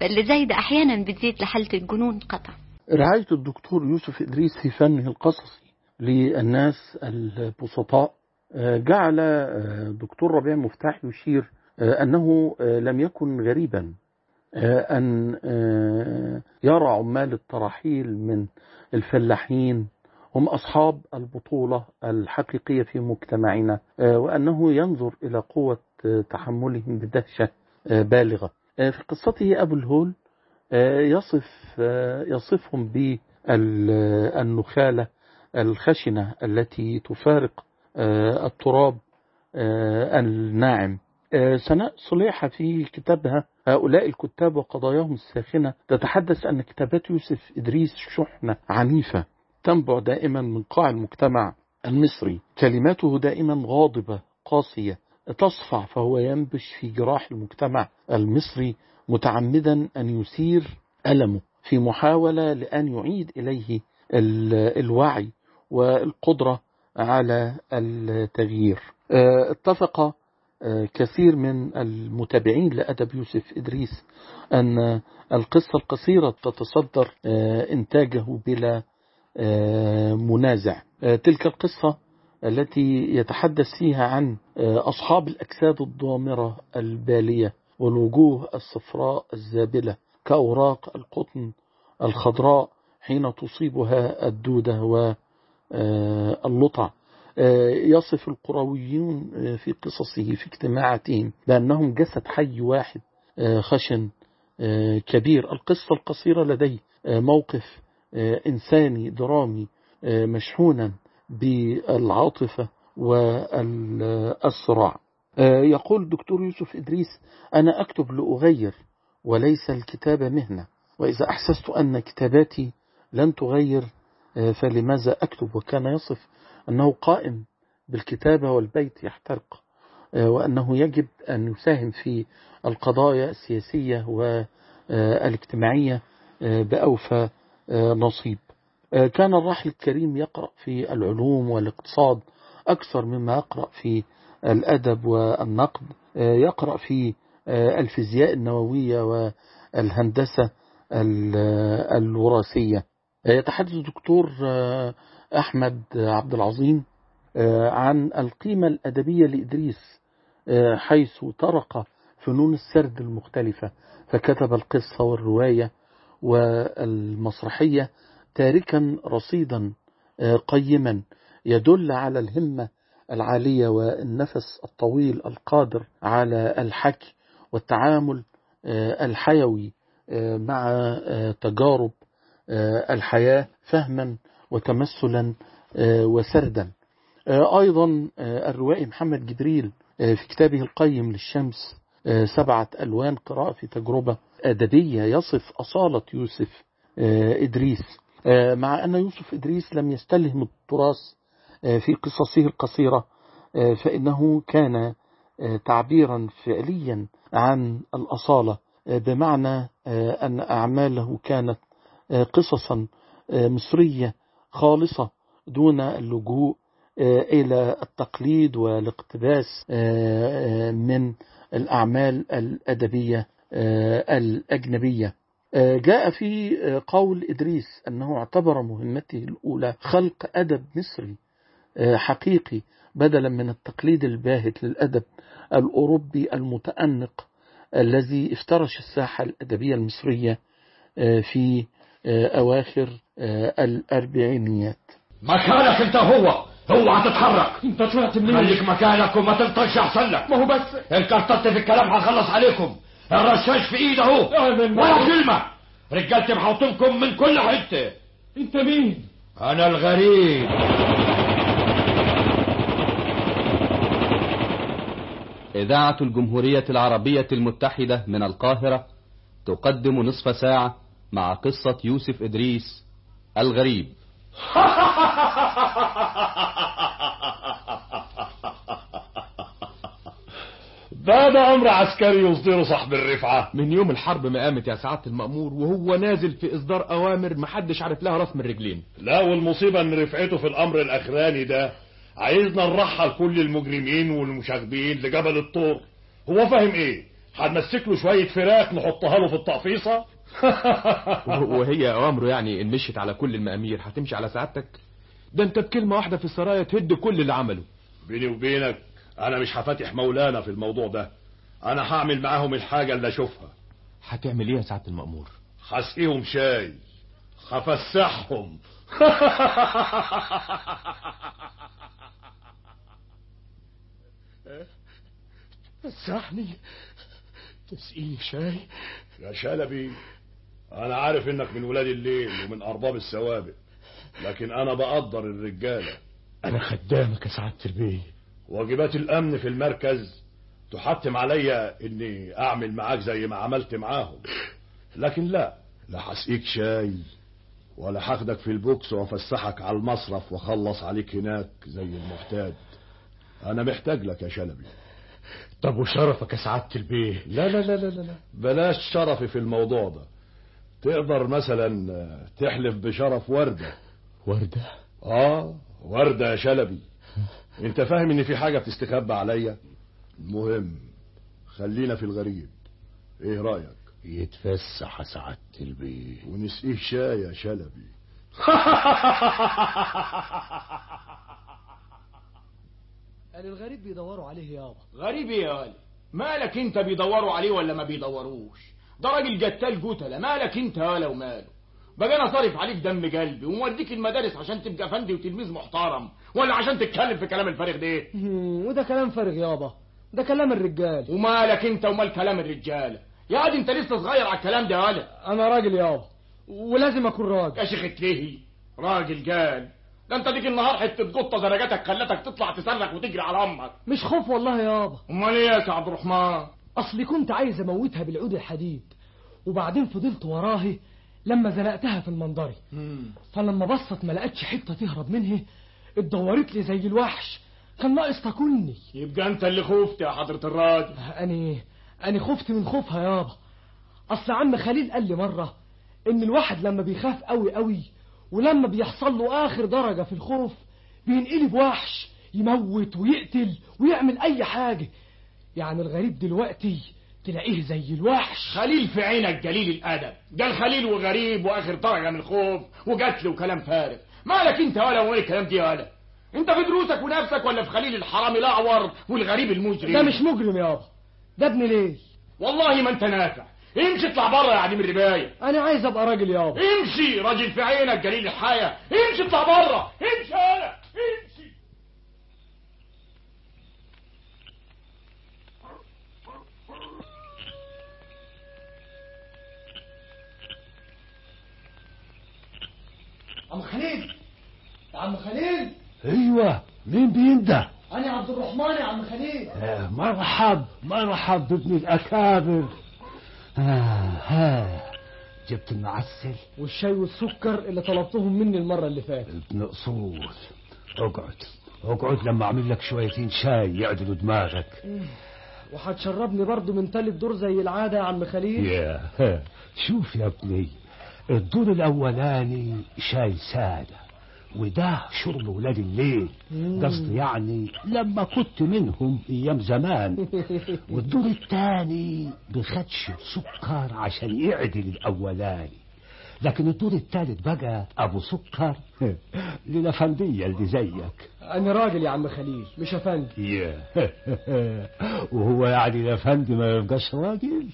فاللي زايدة أحيانا بتزيد لحالة الجنون قطع. رعاية الدكتور يوسف إدريس في فنه القصصي للناس البسطاء آه، جعل آه، دكتور ربيع مفتاح يشير آه، أنه لم يكن غريبا أن يرى عمال التراحيل من الفلاحين هم أصحاب البطولة الحقيقية في مجتمعنا وأنه ينظر إلى قوة تحملهم بدهشة بالغة. في قصته أبو الهول يصف آه، يصفهم بالنخالة الخشنة التي تفارق آه، التراب آه، الناعم. آه، سناء صليحة في كتابها هؤلاء الكتاب وقضاياهم الساخنة. تتحدث أن كتابات يوسف إدريس شحنة عنيفة تنبع دائما من قاع المجتمع المصري. كلماته دائما غاضبة قاسية تصفع فهو ينبش في جراح المجتمع المصري متعمدا أن يثير ألمه في محاولة لأن يعيد إليه ال- الوعي والقدرة على التغيير. آه، اتفق آه، كثير من المتابعين لأدب يوسف إدريس أن القصة القصيرة تتصدر آه، إنتاجه بلا منازع. تلك القصة التي يتحدث فيها عن أصحاب الأجساد الضامرة البالية. والوجوه الصفراء الزابلة كأوراق القطن الخضراء حين تصيبها الدودة واللطع يصف القرويون آه، في قصصه في اجتماعاتهم بأنهم جسد حي واحد آه، خشن آه، كبير. القصة القصيرة لديه آه، موقف آه، إنساني درامي آه، مشحونا بالعاطفة والصراع آه، يقول دكتور يوسف إدريس أنا أكتب لأغير وليس الكتابة مهنة وإذا أحسست أن كتاباتي لن تغير آه، فلماذا أكتب؟ وكان يصف أنه قائم بالكتابة والبيت يحترق آه، وأنه يجب أن يساهم في القضايا السياسية والإجتماعية آه، بأوفى آه، نصيب. آه، كان الراحل الكريم يقرأ في العلوم والإقتصاد أكثر مما يقرأ في الأدب والنقد. آه، يقرأ في آه، الفيزياء النووية والهندسة ال- الوراثية. آه، يتحدث الدكتور أحمد عبد العظيم عن القيمة الأدبية لإدريس حيث طرق فنون السرد المختلفة. فكتب القصة والرواية والمسرحية تاركا رصيدا قيما يدل على الهمة العالية والنفس الطويل القادر على الحكي والتعامل آه، الحيوي آه، مع آه، تجارب الحياة فهما وتمثلا وسردا. أيضا الروائي محمد جبريل في كتابه القيم للشمس سبعة ألوان قراءة في تجربة أدبية يصف أصالة يوسف إدريس. مع أن يوسف إدريس لم يستلهم التراث في قصصه القصيرة آه، فإنه كان آه، تعبيرا فعليا عن الأصالة آه، بمعنى آه، أن أعماله كانت آه، قصصا آه، مصرية خالصة دون اللجوء آه، إلى التقليد والاقتباس آه، آه، من الأعمال الأدبية آه، الأجنبية. آه، جاء في آه، قول إدريس أنه اعتبر مهمته الأولى خلق أدب مصري. آه، حقيقي بدلا من التقليد الباهت للأدب الأوروبي المتأنق الذي افترش الساحة الأدبية المصرية آه، في آه، أواخر آه، الأربعينيات. مكانك انت هو اوعى تتحرك انت طلعت منين؟ خليك مكانك وما تلطش احسن لك. ما هو بس. انكرتت في الكلام هخلص عليكم. الرشاش في ايده اهو. ولا كلمة. رجالتي محوطينكم من كل حتة. انت مين؟ أنا الغريب. إذاعة الجمهورية العربية المتحدة من القاهرة تقدم نصف ساعة مع قصة يوسف إدريس الغريب. ده ده أمر عسكري يصدره صاحب الرفعة. من يوم الحرب ما قامت يا سعادة المأمور وهو نازل في إصدار أوامر محدش عارف لها رأس من رجلين. لا والمصيبة إن رفعته في الأمر الأخراني ده عايزنا نرحل كل المجرمين والمشاغبين لجبل الطور. هو فاهم إيه؟ هنمسك له شوية فراخ نحطها له في التقفيصة؟ [LAUGHS] وهي أوامره يعني إن مشيت على كل المأمير هتمشي على سعادتك؟ ده أنت بكلمة واحدة في السرايا تهد كل اللي عمله. بيني وبينك أنا مش هفاتح مولانا في الموضوع ده. أنا هعمل معاهم الحاجة اللي أشوفها. هتعمل إيه يا سعادة المأمور؟ هسقيهم شاي هفسحهم. [LAUGHS] فسحني تسقيني شاي؟ يا شلبي أنا عارف إنك من ولاد الليل ومن أرباب السوابق لكن أنا بقدر الرجاله أنا خدامك يا سعادة البيه واجبات الأمن في المركز تحتم عليا إني أعمل معاك زي ما عملت معاهم. لكن لا لا هسقيك شاي ولا هاخدك في البوكس وأفسحك على المصرف وأخلص عليك هناك زي المعتاد أنا محتاج لك يا شلبي. طب وشرفك يا سعادة البيه؟ لا لا لا لا لا لا. بلاش شرفي في الموضوع ده. تقدر مثلا تحلف بشرف وردة. وردة؟ آه وردة يا شلبي. أنت فاهم إن في حاجة بتستخبى عليا؟ المهم خلينا في الغريب. إيه رأيك؟ يتفسح يا سعادة البيه. ونسقيه شاي يا شلبي. [LAUGHS] قال الغريب بيدوروا عليه يابا. غريب إيه يا ولد. مالك انت بيدوروا عليه ولا ما بيدوروش؟ ده راجل جتال جتلة مالك انت ولا وماله بقى أنا صارف عليك دم قلبي وموديك المدارس عشان تبقى فندي وتلميذ محترم ولا عشان تتكلم في كلام الفارغ ده؟ وده كلام فارغ يابا. ده كلام الرجال. ومالك انت ومال كلام الرجاله يا واد انت لسه صغير على الكلام ده يا أنا راجل يابا ولازم أكون راجل. يا شيخ راجل قال ده انت ديك النهار حتة قطة زرجتك خلتك تطلع تصرخ وتجري على أمك مش خوف والله يابا أمال إيه يا عبد الرحمن؟ أصلي كنت عايز أموتها بالعود الحديد. وبعدين فضلت وراها لما زنقتها في المنظري. فلما بصت ما لقتش حتة تهرب منها اتدورت لي زي الوحش. كان ناقص تاكلني. يبقى أنت اللي خفت يا حضرة الراجل. أني أني خفت من خوفها يابا أصل عم خليل قال لي مرة إن الواحد لما بيخاف قوي قوي ولما بيحصل له آخر درجة في الخوف بينقلب وحش يموت ويقتل ويعمل أي حاجة. يعني الغريب دلوقتي تلاقيه زي الوحش. خليل في عينك جليل الادب قال خليل وغريب وآخر درجة من الخوف وقتل وكلام فارغ. مالك أنت ولا وين الكلام دي ولا؟ أنت في دروسك ونفسك ولا في خليل الحرامي الأعور والغريب المجرم؟ ده مش مجرم يابا. ده ابن ليل. والله ما أنت نافع. امشي اطلع بره يا عديم الربايه أنا عايز أبقى راجل يابا. امشي راجل في عينك جليل الحياة. امشي اطلع بره امشي أنا. امشي. عم خليل. يا عم خليل. أيوه. مين بينده أنا عبد الرحمن يا عم خليل. آه مرحب. مرحب بابن الأكابر. آه ها جبت المعسل. والشاي والسكر اللي طلبتهم مني المرة اللي فاتت. ابن اصول اقعد. اقعد لما اعمل لك شويتين شاي يعدلوا دماغك. وهتشربني برضه من تالت دور زي العادة يا عم خليل. يا ها. شوف يا ابني الدور الأولاني شاي سادة. وده شرب ولاد الليل. قصدي يعني لما كنت منهم أيام زمان. [LAUGHS] والدور الثاني بخدش سكر عشان يعدل الأولاني. لكن الدور الثالث بقى أبو سكر. [LAUGHS] للافنديه اللي زيك. أنا راجل يا عم خليل مش أفندي. [LAUGHS] وهو يعني الافندي ما يبقاش راجل.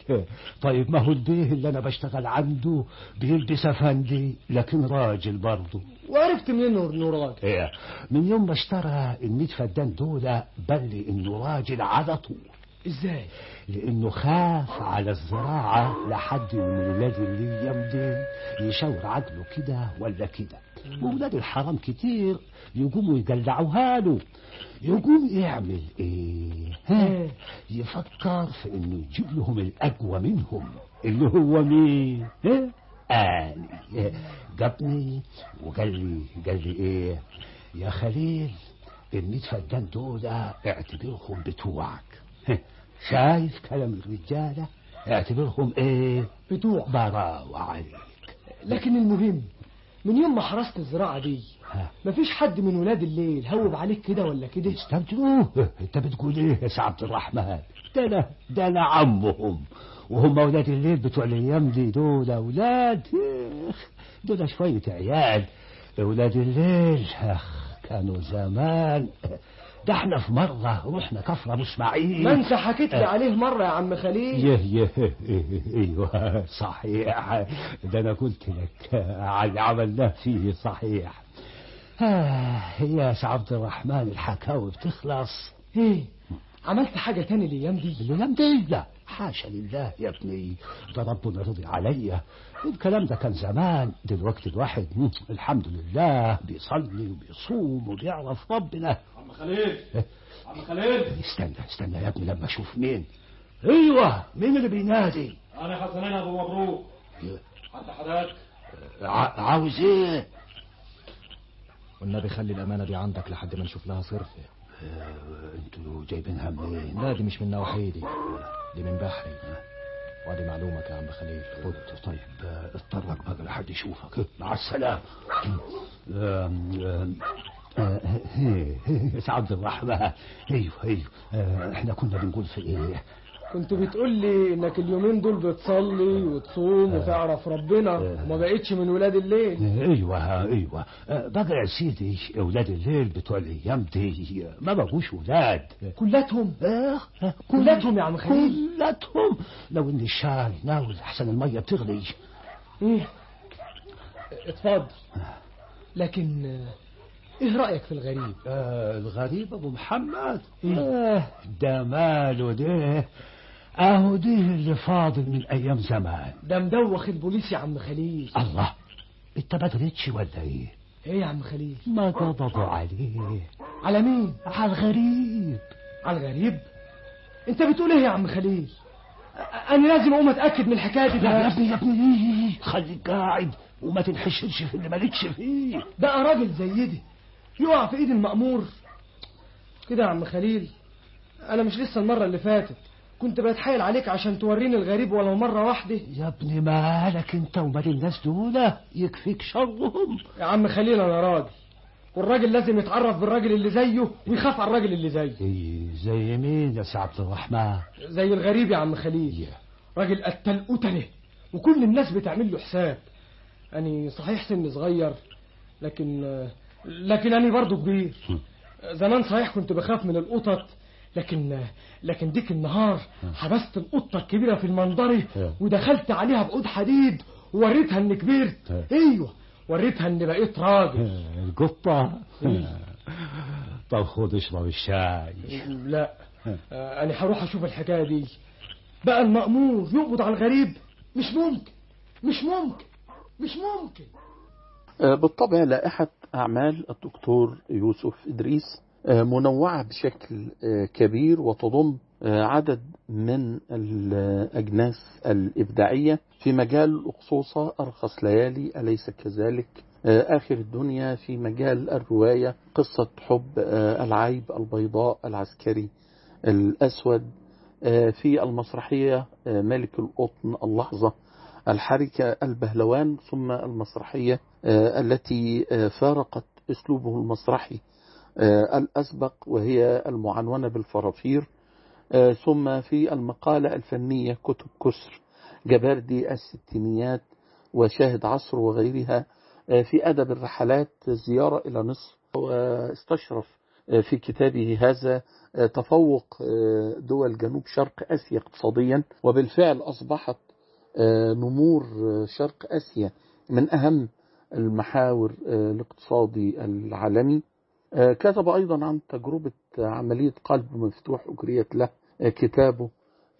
طيب ما هو البيه اللي أنا بشتغل عنده بيلبس أفندي لكن راجل برضه. وعرفت منين انه راجل؟ إيه من يوم ما اشترى الميت فدان دول بل إنه راجل على طول. إزاي؟ لأنه خاف على الزراعة لحد من ولاد اللي يمدن يشاور عقله كده ولا كده. وولاد الحرام كتير يقوموا يقلعوها له. يقوم يعمل إيه؟ ها؟ يفكر في إنه يجيب لهم الأقوى منهم اللي هو مين؟ ها؟ آلي. جابني وقال لي قال لي إيه؟ يا خليل الميت فدان دول اعتبرهم بتوعك. شايف كلام الرجالة اعتبرهم إيه؟ بتوع. براوة عليك لكن المهم من يوم ما حرست الزراعة دي مفيش حد من ولاد الليل هوب عليك كده ولا كده؟ استمتعوه انت بتقول إيه يا عبد الرحمن؟ ده أنا ده أنا عمهم. وهم ولاد الليل بتوع الأيام دي دول أولاد. دول شوية عيال. ولاد الليل أخ كانوا زمان. ده إحنا في مرة رحنا كفر أبو إسماعيل. ما انت حكيت لي عليه مرة يا عم خليل. يه يه أيوه صحيح. ده أنا قلت لك على عملناه فيه صحيح. آه يا عبد الرحمن الحكاوي بتخلص. إيه؟ عملت حاجة تاني الأيام دي؟ الأيام دي؟ لا. حاشا لله يا ابني. ده ربنا رضي عليا الكلام ده كان زمان. دلوقتي الواحد الحمد لله. بيصلي وبيصوم وبيعرف ربنا. عم خليل. عم خليل. استنى استنى يا ابني لما أشوف مين. أيوه مين اللي بينادي؟ أنا حسنين أبو مبروك. حتى حضرتك؟ ع- عاوز إيه؟ والنبي خلي الأمانة دي عندك لحد ما نشوف لها صرف. أنتوا جايبينها منين لا دي مش من نواحيدي دي من بحري. وادي معلومك يا عم خليل خد طيب آه، اتطرق بقى لحد يشوفك. مع السلامة. آه، عبد الرحمن. أيوه أيوه. آه، إحنا كنا بنقول في إيه؟ كنت بتقول لي إنك اليومين دول بتصلي وتصوم وتعرف ربنا وما بقتش من ولاد الليل. أيوه أيوه. آه، بقى يا سيدي أولاد الليل بتوع الأيام دي ما بقوش ولاد. كلاتهم. أه كلاتهم يا عم خليل. كلاتهم. لو إن الشاي ناول احسن المية بتغلي. إيه؟ اتفضل. لكن إيه رأيك في الغريب؟ آه الغريب أبو محمد. آه ده ماله ده؟ اهو دي اللي فاضل من أيام زمان. ده مدوخ البوليس يا عم خليل. الله انت ما دريتش ولا إيه؟ إيه يا عم خليل؟ ما قبضوا عليه؟ على مين؟ على الغريب. على الغريب؟ أنت بتقول إيه يا عم خليل؟ أنا لازم أقوم أتأكد من الحكاية دي. يا ابني يا ابني خليك قاعد وما تنحشرش في اللي مالكش فيه. بقى راجل زي دي يقع في إيد المأمور. كده يا عم خليل؟ أنا مش لسه المرة اللي فاتت. كنت بتحايل عليك عشان توريني الغريب ولو مرة واحدة. يا ابني مالك انت ومال الناس دول يكفيك شرهم. يا عم خليل أنا راجل والراجل لازم يتعرف بالراجل اللي زيه ويخاف على الراجل اللي زيه. إيه زي مين يا سي عبد الرحمن؟ زي الغريب يا عم خليل. راجل قتل قتلة وكل الناس بتعمل له حساب. أني صحيح سن صغير لكن لكن أنا برضه كبير. زمان صحيح كنت بخاف من القطط لكن لكن ديك النهار حبست القطة الكبيرة في المنظري ودخلت عليها بعود حديد ووريتها إني كبرت أيوه وريتها إني بقيت راجل. القطة؟ طب خد اشرب الشاي. لا. آه، أنا هروح أشوف الحكاية دي. بقى المأمور يقبض على الغريب. مش ممكن. مش ممكن. مش ممكن. آه، بالطبع لائحة أعمال الدكتور يوسف إدريس آه، منوعة بشكل آه، كبير وتضم آه، عدد من الأجناس الإبداعية في مجال الأقصوصة أرخص ليالي أليس كذلك؟ آه، آخر الدنيا في مجال الرواية قصة حب آه، العيب البيضاء العسكري الأسود آه، في المسرحية آه، ملك القطن اللحظة الحركة البهلوان ثم المسرحية آه، التي آه، فارقت أسلوبه المسرحي آه، الأسبق وهي المعنونة بالفرافير. آه، ثم في المقالة الفنية كتب كسر جباردي الستينيات وشاهد عصر وغيرها. آه، في أدب الرحلات زيارة إلى مصر. واستشرف آه، في كتابه هذا آه، تفوق آه، دول جنوب شرق آسيا اقتصاديا. وبالفعل أصبحت آه، نمور آه، شرق آسيا من أهم المحاور آه، الاقتصادي العالمي. آه، كتب أيضا عن تجربة عملية قلب مفتوح أجريت له آه، كتابه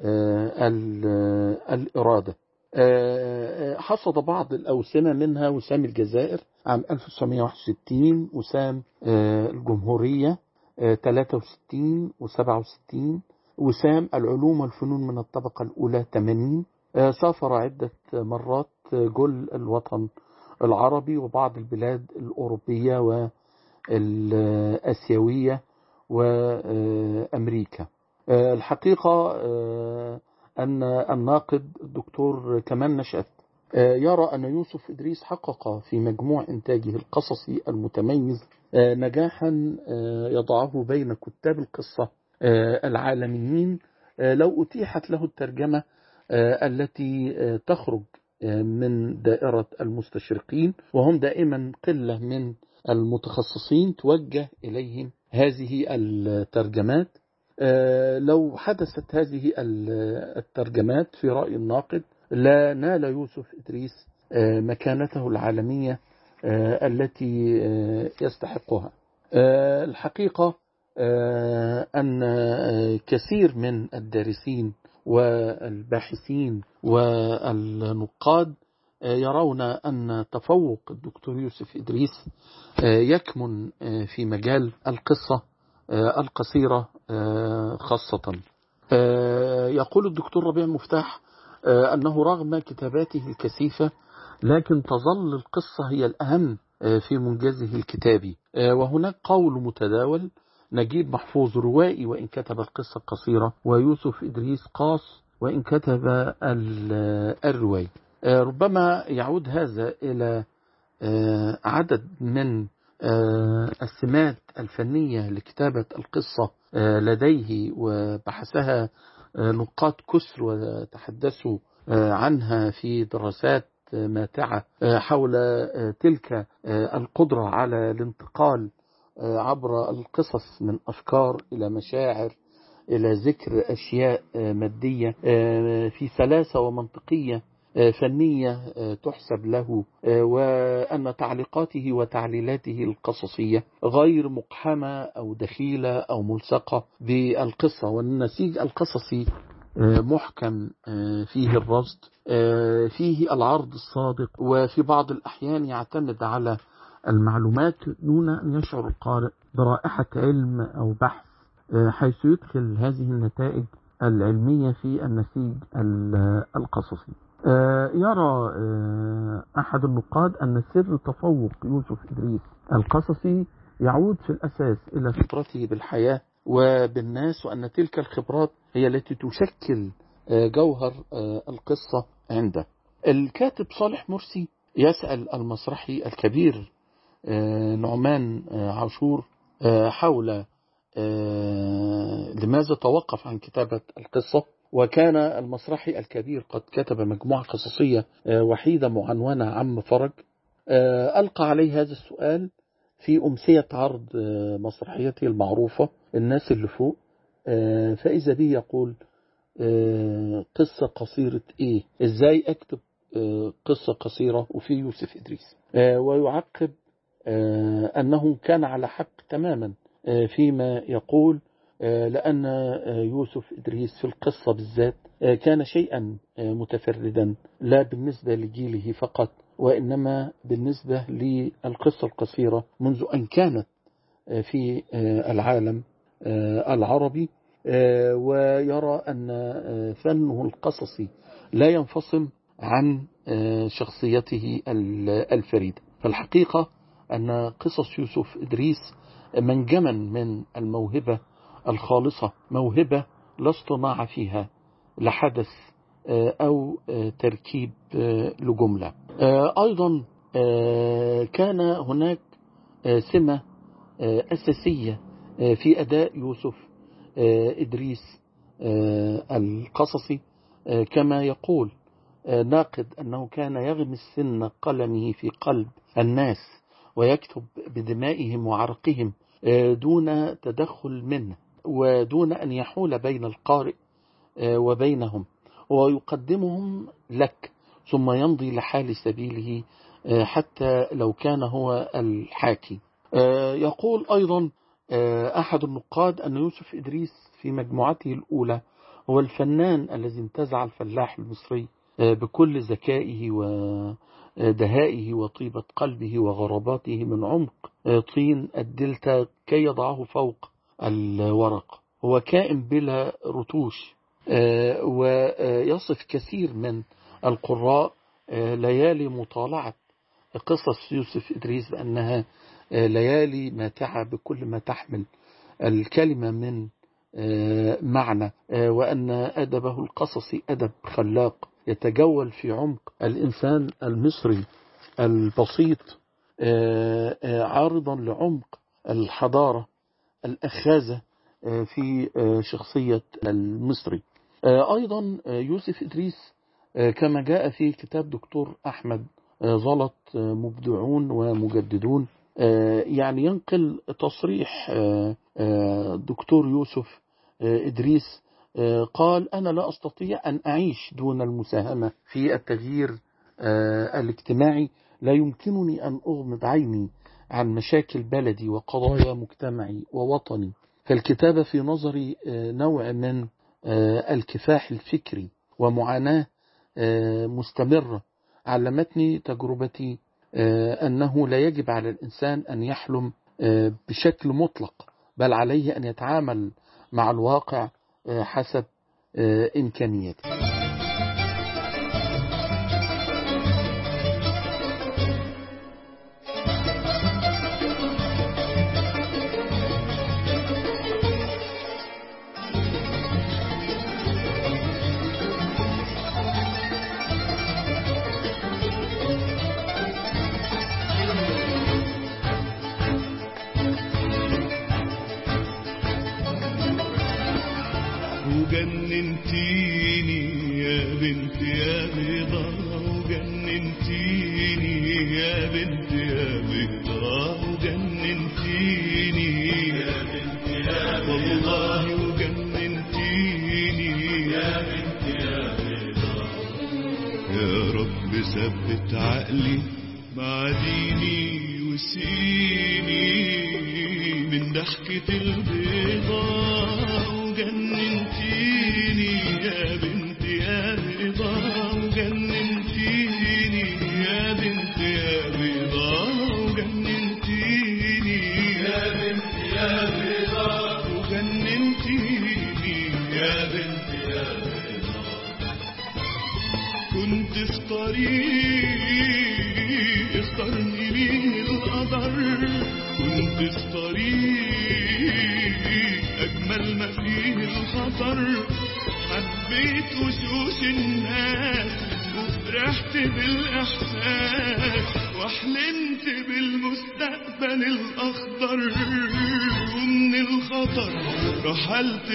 آه، ال- آه، الإرادة. آه، آه، حصد بعض الأوسمة منها وسام الجزائر عام 1961 وسام آه، الجمهورية آه، 63 و67 وسام العلوم والفنون من الطبقة الأولى 80 آه، سافر عدة مرات آه، جل الوطن العربي وبعض البلاد الأوروبية والآسيوية وأمريكا. آه، الحقيقة آه، أن الناقد الدكتور كمال نشأت. آه، يرى أن يوسف إدريس حقق في مجموع إنتاجه القصصي المتميز نجاحا يضعه بين كتاب القصة العالميين لو أتيحت له الترجمة التي تخرج من دائرة المستشرقين وهم دائما قلة من المتخصصين توجه إليهم هذه الترجمات. آه، لو حدثت هذه ال- الترجمات في رأي الناقد لا نال يوسف إدريس آه، مكانته العالمية آه، التي يستحقها. الحقيقة أن كثير من الدارسين والباحثين والنقاد يرون أن تفوق الدكتور يوسف إدريس آه، يكمن آه، في مجال القصة آه، القصيرة آه، خاصة. آه، يقول الدكتور ربيع مفتاح آه، أنه رغم كتاباته الكثيفة لكن تظل القصة هي الأهم آه، في منجزه الكتابي. آه، وهناك قول متداول نجيب محفوظ روائي وإن كتب القصة القصيرة ويوسف إدريس قاص وإن كتب ال- الرواية آه، ربما يعود هذا إلى آه، عدد من آه، السمات الفنية لكتابة القصة آه، لديه وبحثها آه، نقاط كسر وتحدثوا آه، عنها في دراسات آه، ماتعة آه، حول آه، تلك آه، القدرة على الانتقال آه، عبر القصص من أفكار إلى مشاعر إلى ذكر أشياء آه، مادية آه، في سلاسة ومنطقية. آه، فنية آه، تحسب له آه، وأن تعليقاته وتعليلاته القصصية غير مقحمة أو دخيلة أو ملصقة بالقصة والنسيج القصصي آه، محكم آه، فيه الرصد آه، فيه العرض الصادق وفي بعض الأحيان يعتمد على المعلومات دون أن يشعر القارئ برائحة علم أو بحث آه، حيث يدخل هذه النتائج العلمية في النسيج ال- القصصي. آه، يرى آه، أحد النقاد أن سر تفوق يوسف إدريس القصصي يعود في الأساس إلى فطرته بالحياة وبالناس وأن تلك الخبرات هي التي تشكل آه، جوهر آه، القصة عنده. الكاتب صالح مرسي يسأل المسرحي الكبير آه، نعمان آه، عاشور آه، حول آه، لماذا توقف عن كتابة القصة؟ وكان المسرحي الكبير قد كتب مجموعة قصصية آه، وحيدة معنونة عم فرج. آه، ألقى عليه هذا السؤال في أمسية عرض آه، مسرحيته المعروفة الناس اللي فوق. فإذا به يقول قصة قصيرة إيه؟ إزاي أكتب قصة قصيرة؟ وفي يوسف إدريس. ويعقب أنه كان على حق تماما فيما يقول. لأن آه، يوسف إدريس في القصة بالذات آه، كان شيئا آه، متفردا لا بالنسبة لجيله فقط وإنما بالنسبة للقصة القصيرة منذ أن كانت آه، في آه، العالم آه، العربي آه، ويرى أن آه، فنه القصصي لا ينفصل عن آه، شخصيته ال- الفريدة. فالحقيقة أن قصص يوسف إدريس منجما من الموهبة الخالصة موهبة لا اصطناع فيها لحدث آه، أو آه، تركيب آه، لجملة. أيضا كان هناك سمة أساسية في أداء يوسف إدريس القصصي. كما يقول ناقد أنه كان يغمس سن قلمه في قلب الناس ويكتب بدمائهم وعرقهم دون تدخل منه. ودون أن يحول بين القارئ آه، وبينهم ويقدمهم لك ثم يمضي لحال سبيله آه، حتى لو كان هو الحاكي آه، يقول أيضا أحد النقاد أن يوسف إدريس في مجموعته الأولى هو الفنان الذي انتزع الفلاح المصري بكل ذكائه ودهائه وطيبة قلبه وغراباته من عمق طين الدلتا كي يضعه فوق الورق. هو كائن بلا رتوش. آه، ويصف كثير من القراء آه، ليالي مطالعة. قصص يوسف إدريس بأنها آه، ليالي ماتعة بكل ما تحمل. الكلمة من معنى وأن أدبه القصصي أدب خلاق. يتجول في عمق الإنسان المصري البسيط عارضا لعمق الحضارة. الأخاذة آه، في آه، شخصية المصري. آه، أيضا يوسف إدريس كما جاء في كتاب دكتور أحمد آه، مبدعون ومجددون. يعني ينقل تصريح دكتور يوسف إدريس قال أنا لا أستطيع أن أعيش دون المساهمة في التغيير الاجتماعي. لا يمكنني أن أغمض عيني عن مشاكل بلدي وقضايا مجتمعي ووطني. فالكتابة في نظري آه، نوع من آه، الكفاح الفكري ومعاناة آه، مستمرة علمتني تجربتي أنه لا يجب على الإنسان أن يحلم بشكل مطلق بل عليه أن يتعامل مع الواقع حسب إمكانياته.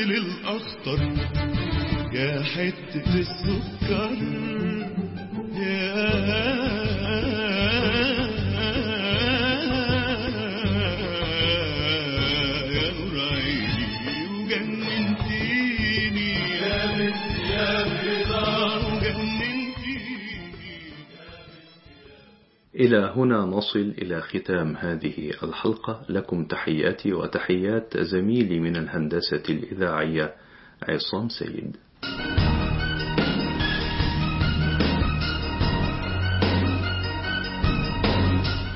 للأخطر. يا حتة إلى هنا نصل إلى ختام هذه الحلقة. لكم تحياتي وتحيات زميلي من الهندسة الإذاعية عصام سيد.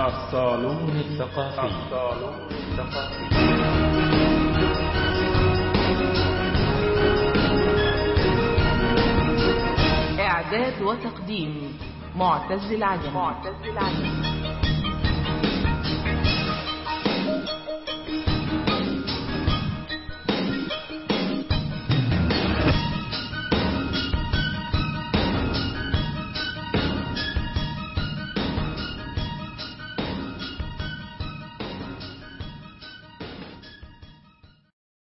الصالون الثقافي. الصالون الثقافي إعداد وتقديم. معتز معتزله